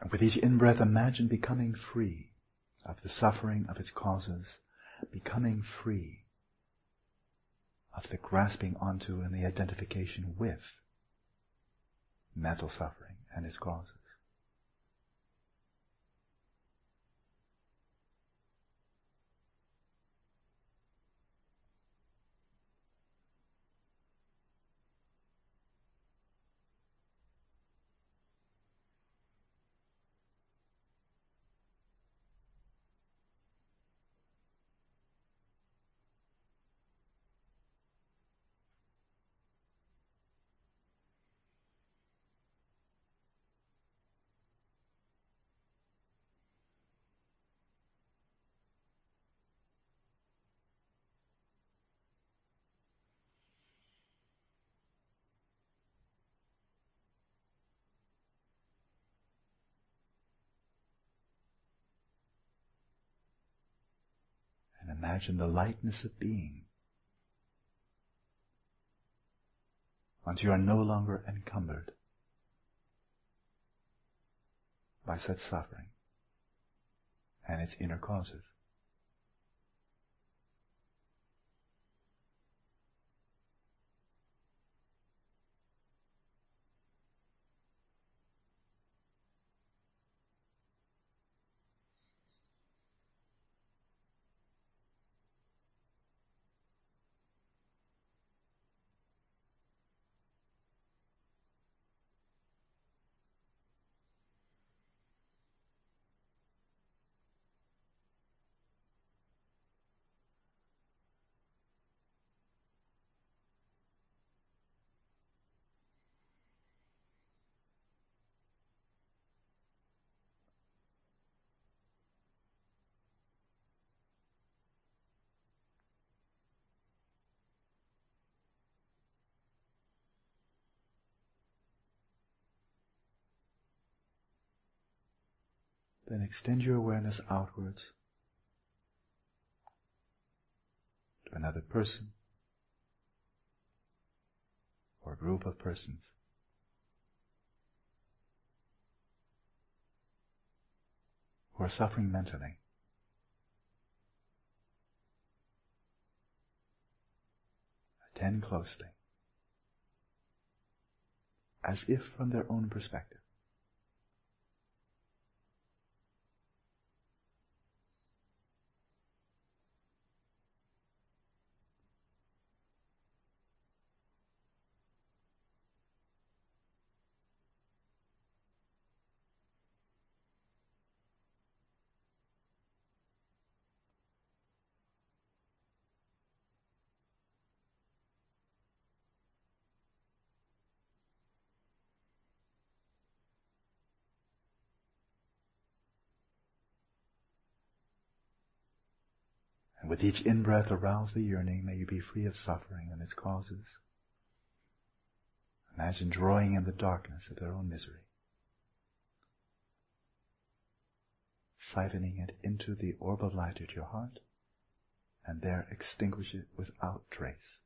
And with each in-breath, imagine becoming free of the suffering of its causes, becoming free of the grasping onto and the identification with mental suffering and its causes. Imagine the lightness of being. Once you are no longer encumbered by such suffering and its inner causes. Then extend your awareness outwards to another person or group of persons. who are suffering mentally. Attend closely, as if from their own perspective. With each in-breath arouse the yearning, may you be free of suffering and its causes. Imagine drawing in the darkness of their own misery. Siphoning it into the orb of light at your heart, and there extinguish it without trace.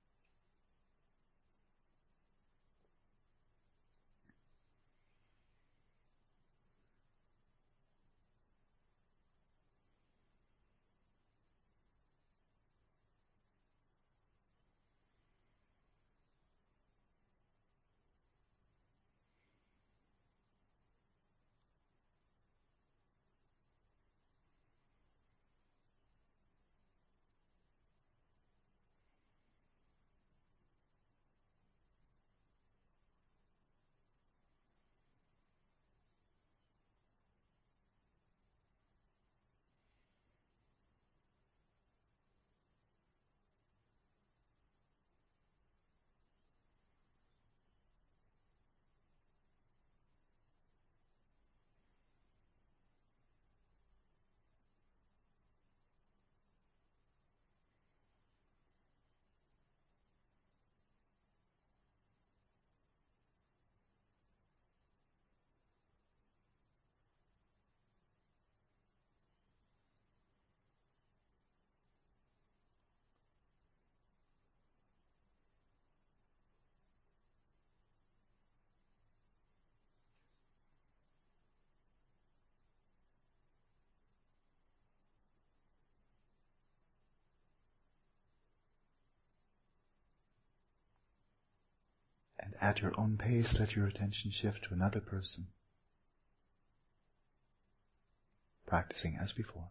and at your own pace let your attention shift to another person, practicing as before.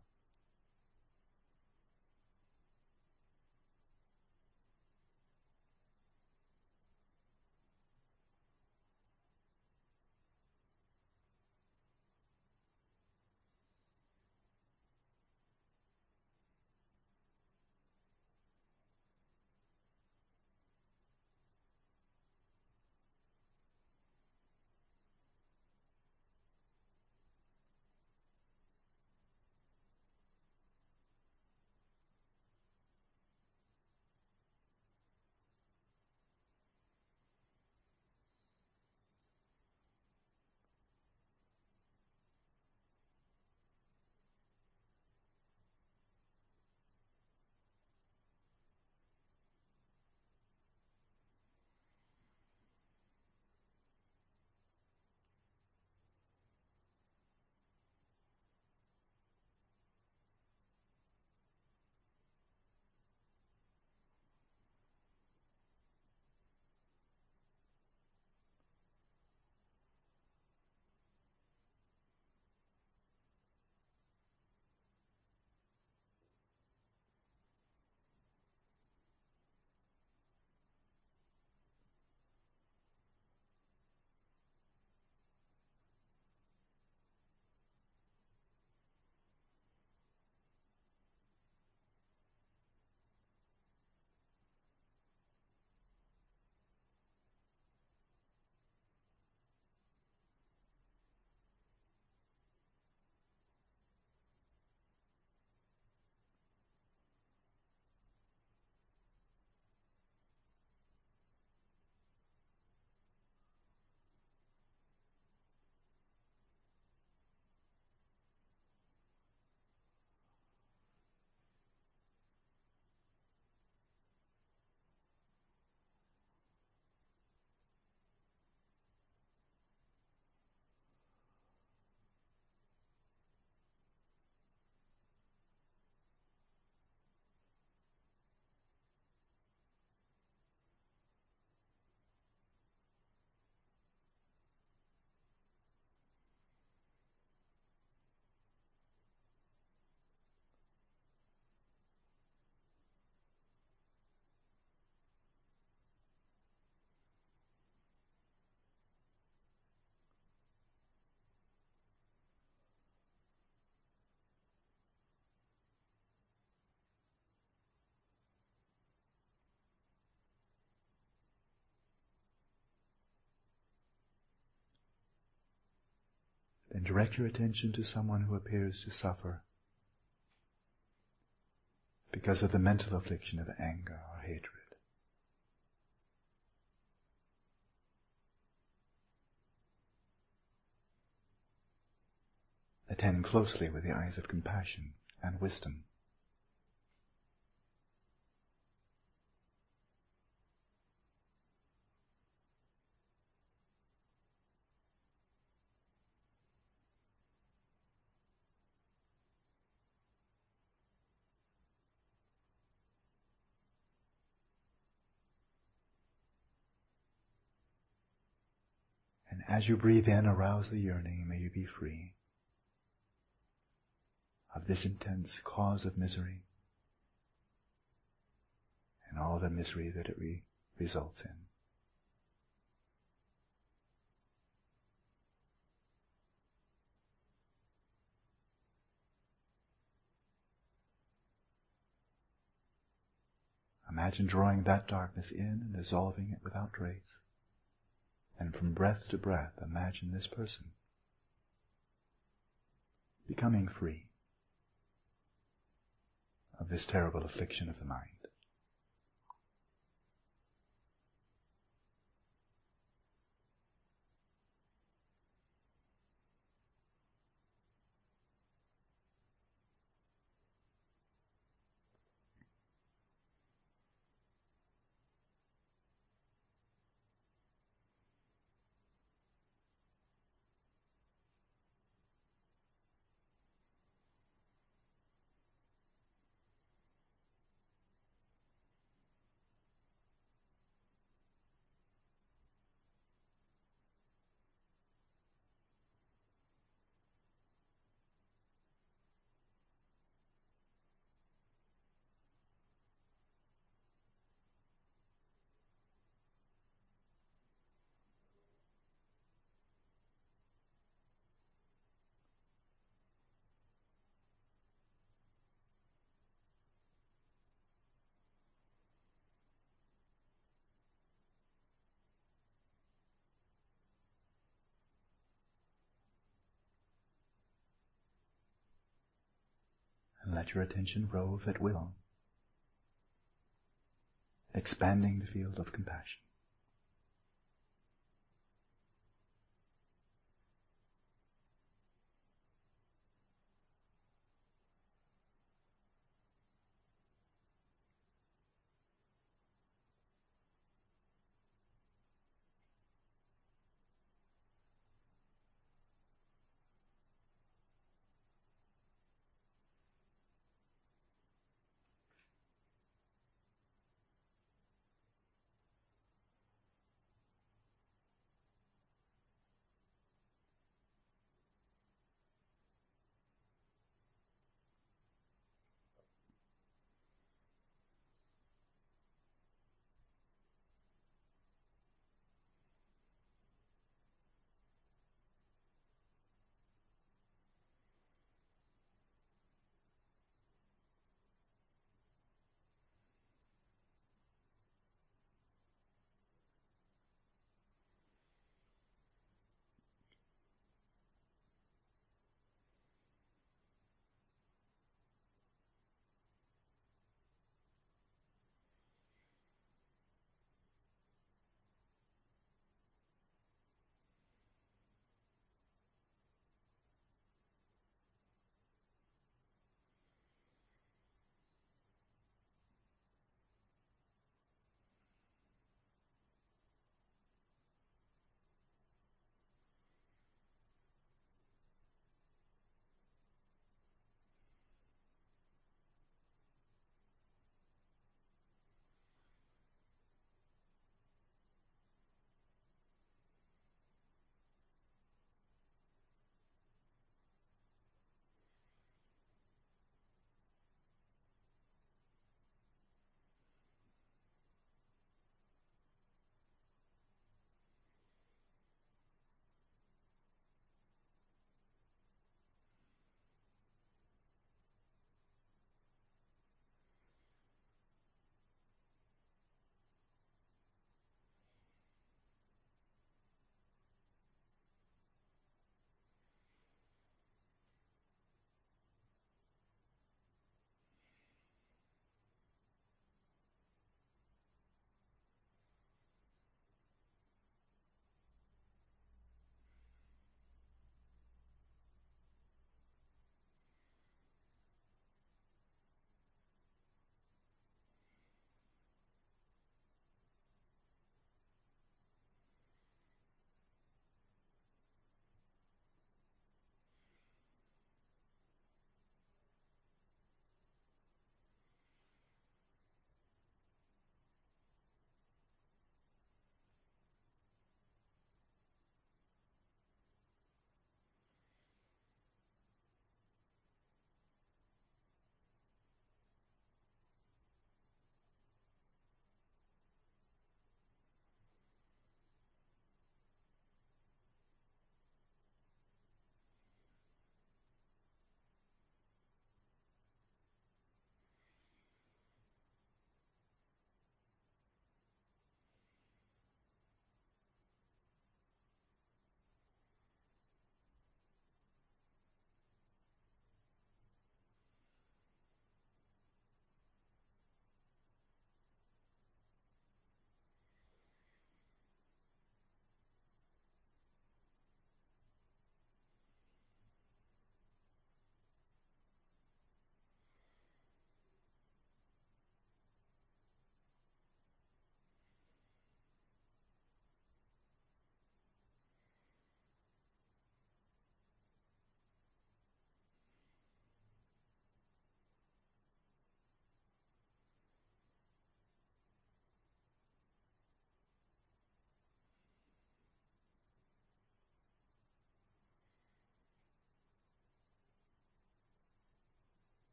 Then direct your attention to someone who appears to suffer. because of the mental affliction of anger or hatred. Attend closely with the eyes of compassion and wisdom. And as you breathe in, arouse the yearning, may you be free of this intense cause of misery and all the misery that it re- results in. Imagine drawing that darkness in and dissolving it without trace. And from breath to breath, imagine this person becoming free of this terrible affliction of the mind. and let your attention rove at will, expanding the field of compassion.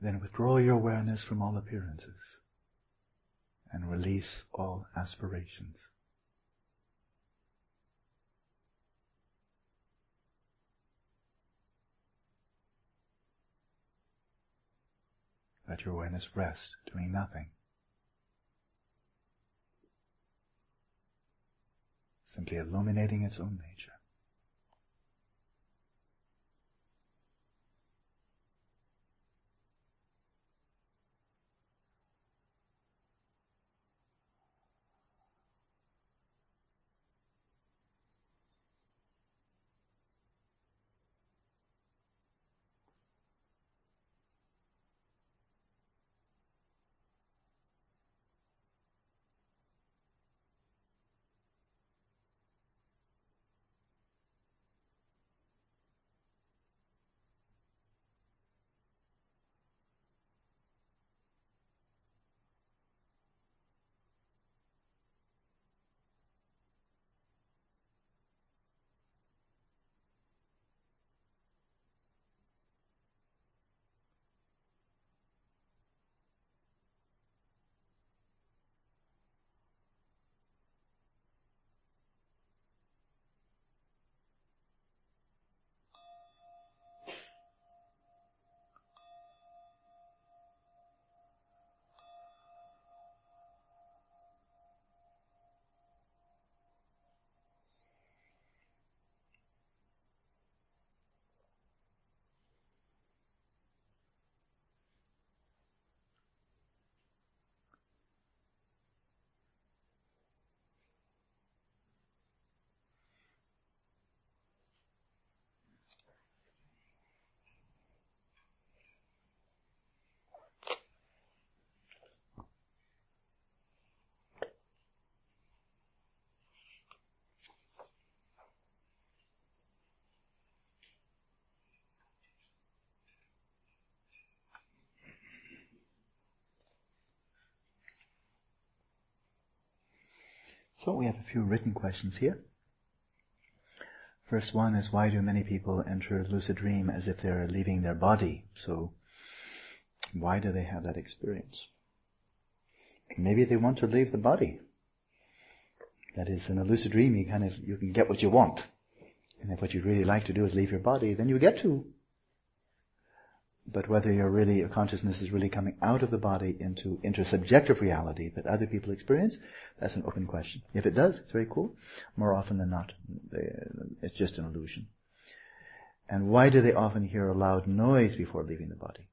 Then withdraw your awareness from all appearances and release all aspirations. Let your awareness rest, doing nothing. Simply illuminating its own nature. So we have a few written questions here. First one is why do many people enter lucid dream as if they're leaving their body? So why do they have that experience? Maybe they want to leave the body. That is, in a lucid dream, you kind of, you can get what you want. And if what you'd really like to do is leave your body, then you get to. But whether you're really, your consciousness is really coming out of the body into, intersubjective reality that other people experience, that's an open question. If it does, it's very cool. More often than not, it's just an illusion. And why do they often hear a loud noise before leaving the body?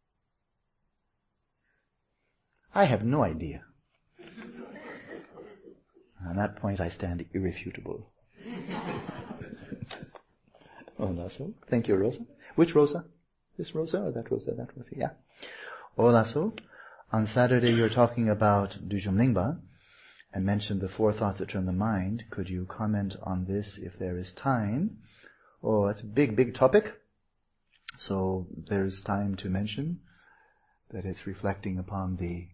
I have no idea. On that point, I stand irrefutable. oh, that's so. Thank you, Rosa. Which Rosa? This Rosa or that Rosa? That Rosa, yeah. Olaso, on Saturday you're talking about Dudjom Lingpa and mentioned the four thoughts that turn the mind. Could you comment on this if there is time? Oh, that's a big, big topic. So there's time to mention that it's reflecting upon the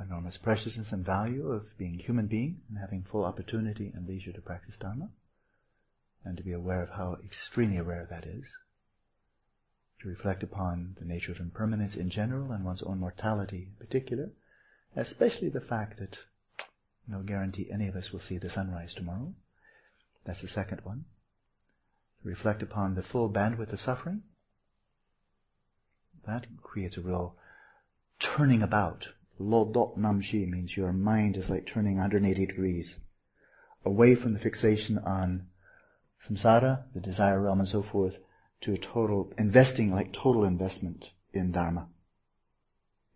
enormous preciousness and value of being human being and having full opportunity and leisure to practice Dharma and to be aware of how extremely rare that is to reflect upon the nature of impermanence in general and one's own mortality in particular, especially the fact that no guarantee any of us will see the sunrise tomorrow. That's the second one. To reflect upon the full bandwidth of suffering. That creates a real turning about. Lo dot namshi means your mind is like turning 180 degrees away from the fixation on samsara, the desire realm and so forth, to a total, investing like total investment in Dharma.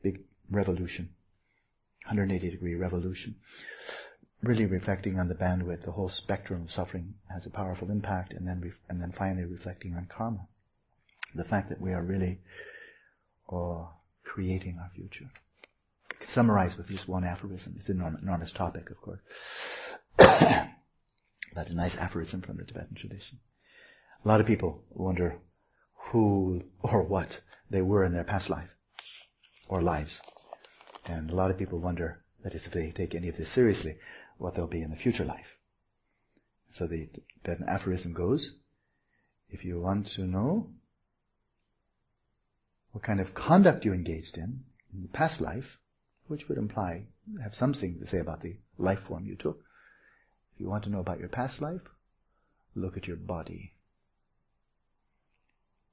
Big revolution. 180 degree revolution. Really reflecting on the bandwidth, the whole spectrum of suffering has a powerful impact, and then, ref- and then finally reflecting on karma. The fact that we are really uh, creating our future. Summarize with just one aphorism. It's an enormous, enormous topic, of course. but a nice aphorism from the Tibetan tradition. A lot of people wonder who or what they were in their past life or lives. And a lot of people wonder, that is, if they take any of this seriously, what they'll be in the future life. So the Tibetan aphorism goes, if you want to know what kind of conduct you engaged in in the past life, which would imply have something to say about the life form you took. If you want to know about your past life, look at your body.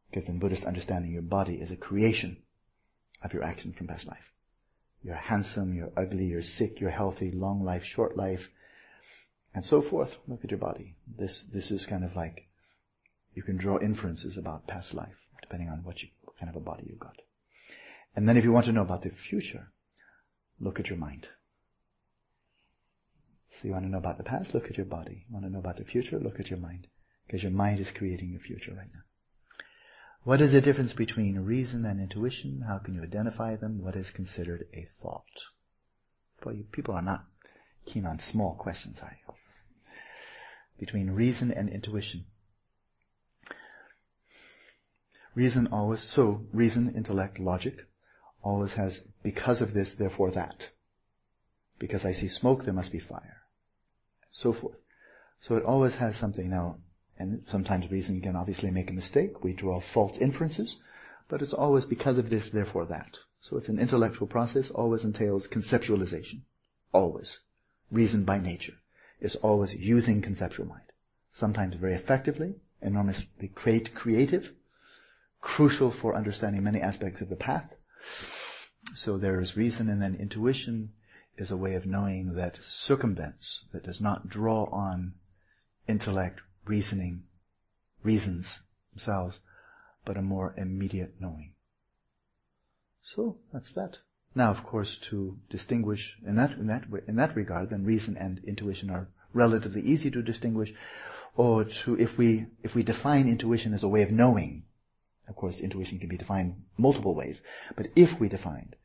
Because in Buddhist understanding, your body is a creation of your action from past life. You're handsome, you're ugly, you're sick, you're healthy, long life, short life, and so forth. Look at your body. This, this is kind of like, you can draw inferences about past life, depending on what, you, what kind of a body you've got. And then if you want to know about the future, look at your mind. So you want to know about the past, look at your body. You want to know about the future, look at your mind. Because your mind is creating your future right now. What is the difference between reason and intuition? How can you identify them? What is considered a thought? Boy, people are not keen on small questions, are you? Between reason and intuition. Reason always, so reason, intellect, logic, always has because of this, therefore that. Because I see smoke, there must be fire. So forth. So it always has something. Now, and sometimes reason can obviously make a mistake. We draw false inferences, but it's always because of this, therefore that. So it's an intellectual process, always entails conceptualization. Always. Reason by nature is always using conceptual mind. Sometimes very effectively, enormously create, creative, crucial for understanding many aspects of the path. So there is reason and then intuition is a way of knowing that circumvents, that does not draw on intellect, reasoning, reasons themselves, but a more immediate knowing. So that's that. Now, of course, to distinguish in that in that in that regard, then reason and intuition are relatively easy to distinguish. Or to if we if we define intuition as a way of knowing, of course, intuition can be defined multiple ways. But if we defined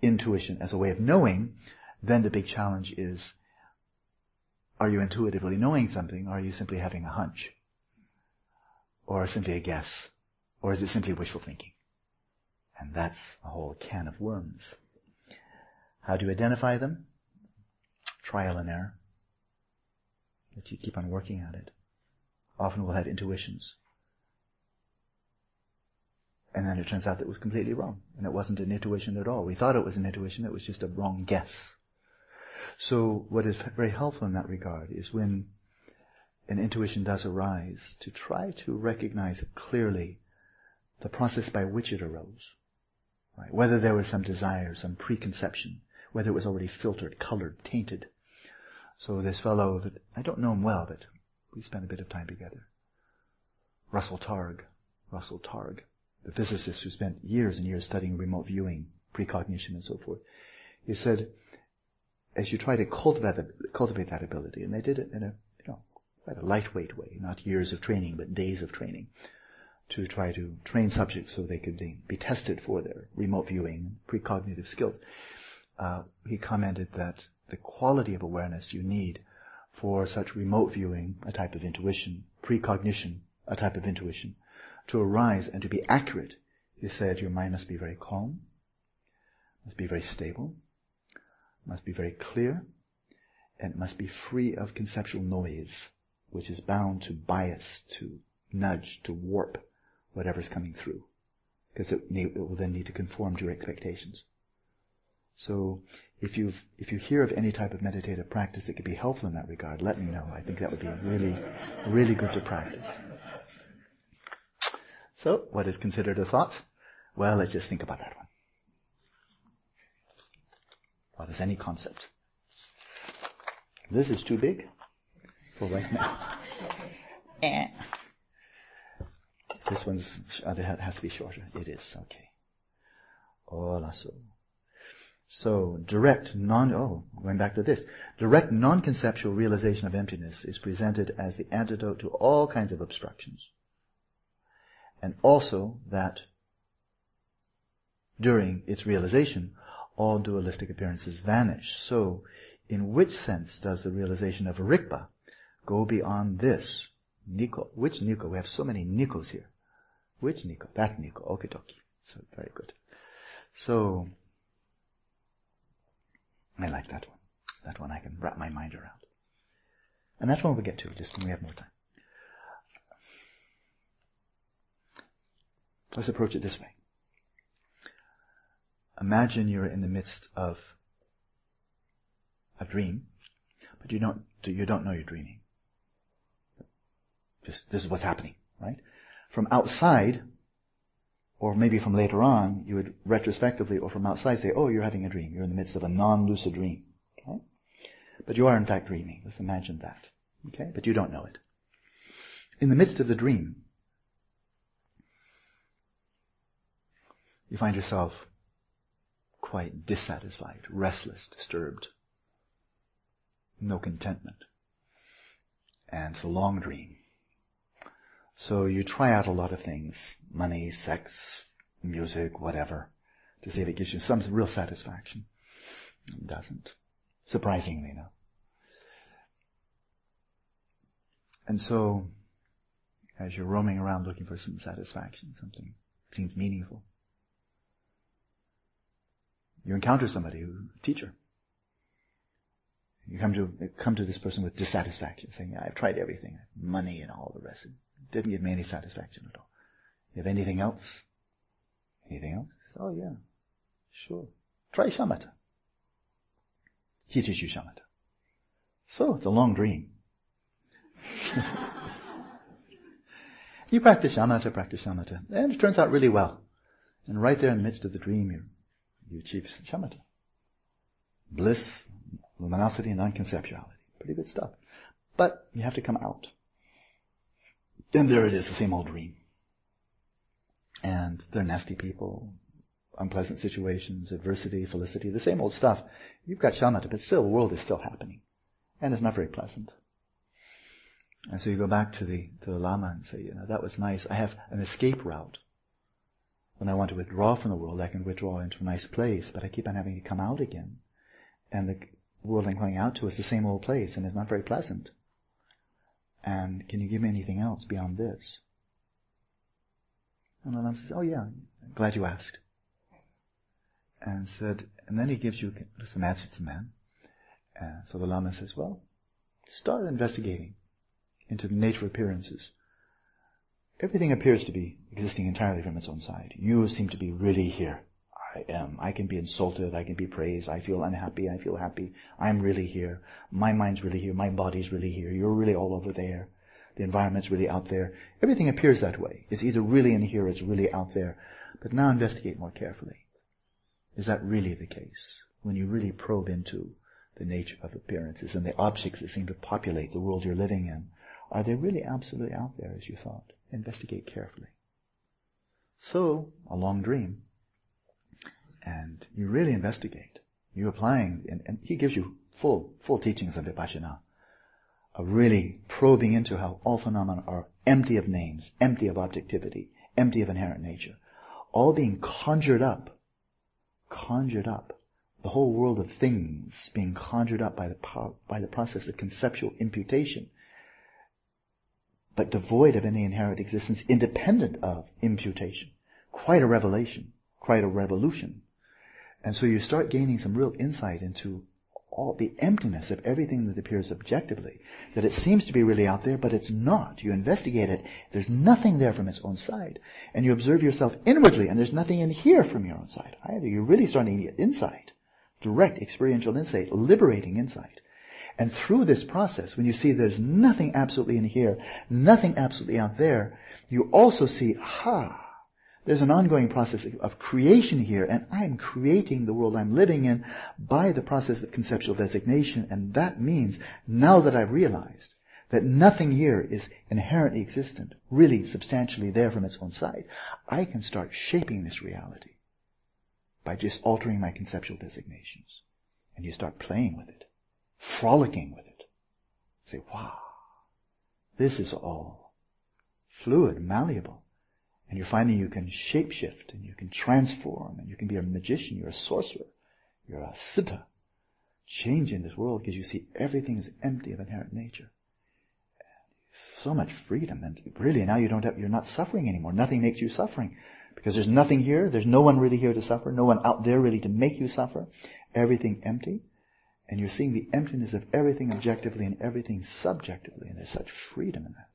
intuition as a way of knowing, then the big challenge is are you intuitively knowing something, or are you simply having a hunch? Or simply a guess? Or is it simply wishful thinking? And that's a whole can of worms. How do you identify them? Trial and error. But you keep on working at it. Often we'll have intuitions. And then it turns out that it was completely wrong. And it wasn't an intuition at all. We thought it was an intuition, it was just a wrong guess. So what is very helpful in that regard is when an intuition does arise, to try to recognize clearly the process by which it arose. Right? Whether there was some desire, some preconception, whether it was already filtered, colored, tainted. So this fellow that, I don't know him well, but we spent a bit of time together. Russell Targ. Russell Targ, the physicist who spent years and years studying remote viewing, precognition and so forth. He said, as you try to cultivate, cultivate that ability, and they did it in a, you know, quite a lightweight way, not years of training, but days of training, to try to train subjects so they could be tested for their remote viewing, and precognitive skills. Uh, he commented that the quality of awareness you need for such remote viewing, a type of intuition, precognition, a type of intuition, to arise and to be accurate, he said your mind must be very calm, must be very stable, must be very clear, and it must be free of conceptual noise, which is bound to bias, to nudge, to warp whatever's coming through. Because it, it will then need to conform to your expectations. So if you if you hear of any type of meditative practice that could be helpful in that regard, let me know. I think that would be really, really good to practice. So, what is considered a thought? Well, let's just think about that one. What is any concept? This is too big for right now. Eh. this one's uh, has to be shorter. It is okay. Hola, so. So direct non, oh, going back to this, direct non-conceptual realization of emptiness is presented as the antidote to all kinds of obstructions. And also that during its realization, all dualistic appearances vanish. So, in which sense does the realization of Rigpa go beyond this? Nico. Which Nico? We have so many Nikos here. Which Nico? That Nico. Okie dokie. So, very good. So, I like that one. That one I can wrap my mind around. And that's one we'll get to just when we have more time. Let's approach it this way. Imagine you're in the midst of a dream, but you don't, you don't know you're dreaming. Just, this is what's happening, right? From outside, or maybe from later on, you would retrospectively or from outside say, oh, you're having a dream. You're in the midst of a non-lucid dream. Okay? But you are in fact dreaming. Let's imagine that. Okay? But you don't know it. In the midst of the dream, you find yourself quite dissatisfied, restless, disturbed. No contentment. And it's a long dream. So you try out a lot of things. Money, sex, music, whatever. To see if it gives you some real satisfaction. It doesn't. Surprisingly, no. And so, as you're roaming around looking for some satisfaction, something seems meaningful, you encounter somebody, a teacher. You come to come to this person with dissatisfaction, saying, "I've tried everything, money and all the rest. It didn't give me any satisfaction at all. You have anything else? Anything else?" Oh yeah, sure. Try shamatha. Teaches you shamatha. So it's a long dream. you practice shamatha, practice shamatha, and it turns out really well. And right there in the midst of the dream, you you achieve shamatha. Bliss, luminosity, and non-conceptuality. Pretty good stuff. But you have to come out. And there it is, the same old dream. And they're nasty people, unpleasant situations, adversity, felicity, the same old stuff. You've got shamatha, but still the world is still happening. And it's not very pleasant. And so you go back to the, to the Lama and say, you know, that was nice. I have an escape route. When I want to withdraw from the world, I can withdraw into a nice place, but I keep on having to come out again. And the world I'm going out to is the same old place, and it's not very pleasant. And can you give me anything else beyond this? And the Lama says, oh yeah, glad you asked. And said, and then he gives you some answers to man. And so the Lama says, well, start investigating into the nature of appearances. Everything appears to be existing entirely from its own side. You seem to be really here. I am. I can be insulted. I can be praised. I feel unhappy. I feel happy. I'm really here. My mind's really here. My body's really here. You're really all over there. The environment's really out there. Everything appears that way. It's either really in here or it's really out there. But now investigate more carefully. Is that really the case? When you really probe into the nature of appearances and the objects that seem to populate the world you're living in, are they really absolutely out there as you thought? Investigate carefully. So, a long dream. And you really investigate. You're applying, and, and he gives you full, full teachings of Vipassana. Of really probing into how all phenomena are empty of names, empty of objectivity, empty of inherent nature. All being conjured up, conjured up. The whole world of things being conjured up by the, power, by the process of conceptual imputation but devoid of any inherent existence, independent of imputation. Quite a revelation, quite a revolution. And so you start gaining some real insight into all the emptiness of everything that appears objectively. That it seems to be really out there, but it's not. You investigate it, there's nothing there from its own side. And you observe yourself inwardly, and there's nothing in here from your own side either. You're really starting to get insight. Direct experiential insight, liberating insight. And through this process, when you see there's nothing absolutely in here, nothing absolutely out there, you also see, ha, there's an ongoing process of creation here, and I'm creating the world I'm living in by the process of conceptual designation, and that means, now that I've realized that nothing here is inherently existent, really substantially there from its own side, I can start shaping this reality by just altering my conceptual designations. And you start playing with it frolicking with it. Say, wow, this is all fluid, malleable. And you're finding you can shapeshift and you can transform and you can be a magician, you're a sorcerer, you're a siddha. Change in this world because you see everything is empty of inherent nature. So much freedom and really now you don't have, you're not suffering anymore. Nothing makes you suffering because there's nothing here. There's no one really here to suffer. No one out there really to make you suffer. Everything empty. And you're seeing the emptiness of everything objectively and everything subjectively, and there's such freedom in that.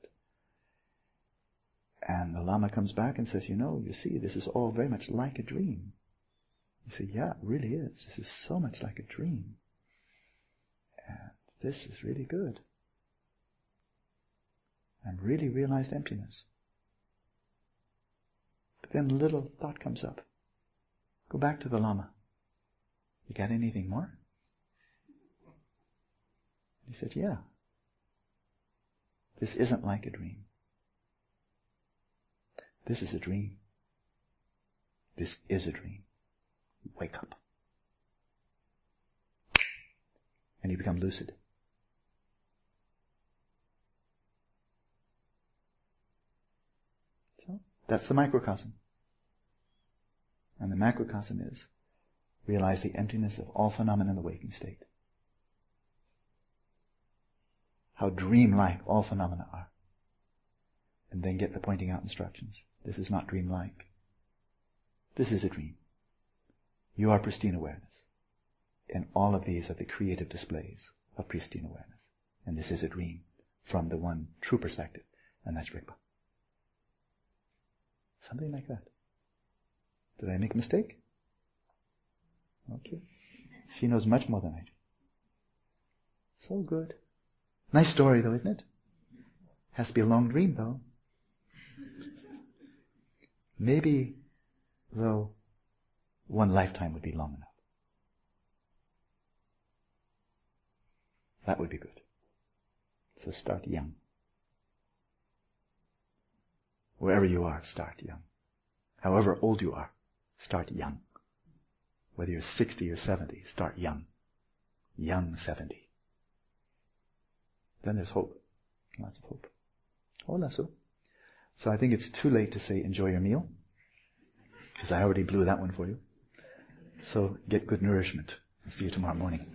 And the Lama comes back and says, you know, you see, this is all very much like a dream. You say, yeah, it really is. This is so much like a dream. And this is really good. And really realized emptiness. But then a little thought comes up. Go back to the Lama. You got anything more? He said, yeah. This isn't like a dream. This is a dream. This is a dream. Wake up. And you become lucid. So, that's the microcosm. And the macrocosm is realize the emptiness of all phenomena in the waking state. How dreamlike all phenomena are. And then get the pointing out instructions. This is not dreamlike. This is a dream. You are pristine awareness. And all of these are the creative displays of pristine awareness. And this is a dream from the one true perspective, and that's Rigpa. Something like that. Did I make a mistake? Okay. She knows much more than I do. So good. Nice story though, isn't it? Has to be a long dream though. Maybe, though, one lifetime would be long enough. That would be good. So start young. Wherever you are, start young. However old you are, start young. Whether you're 60 or 70, start young. Young 70. Then there's hope. Lots of hope. Oh, Hola, so. So I think it's too late to say enjoy your meal, because I already blew that one for you. So get good nourishment. I'll see you tomorrow morning.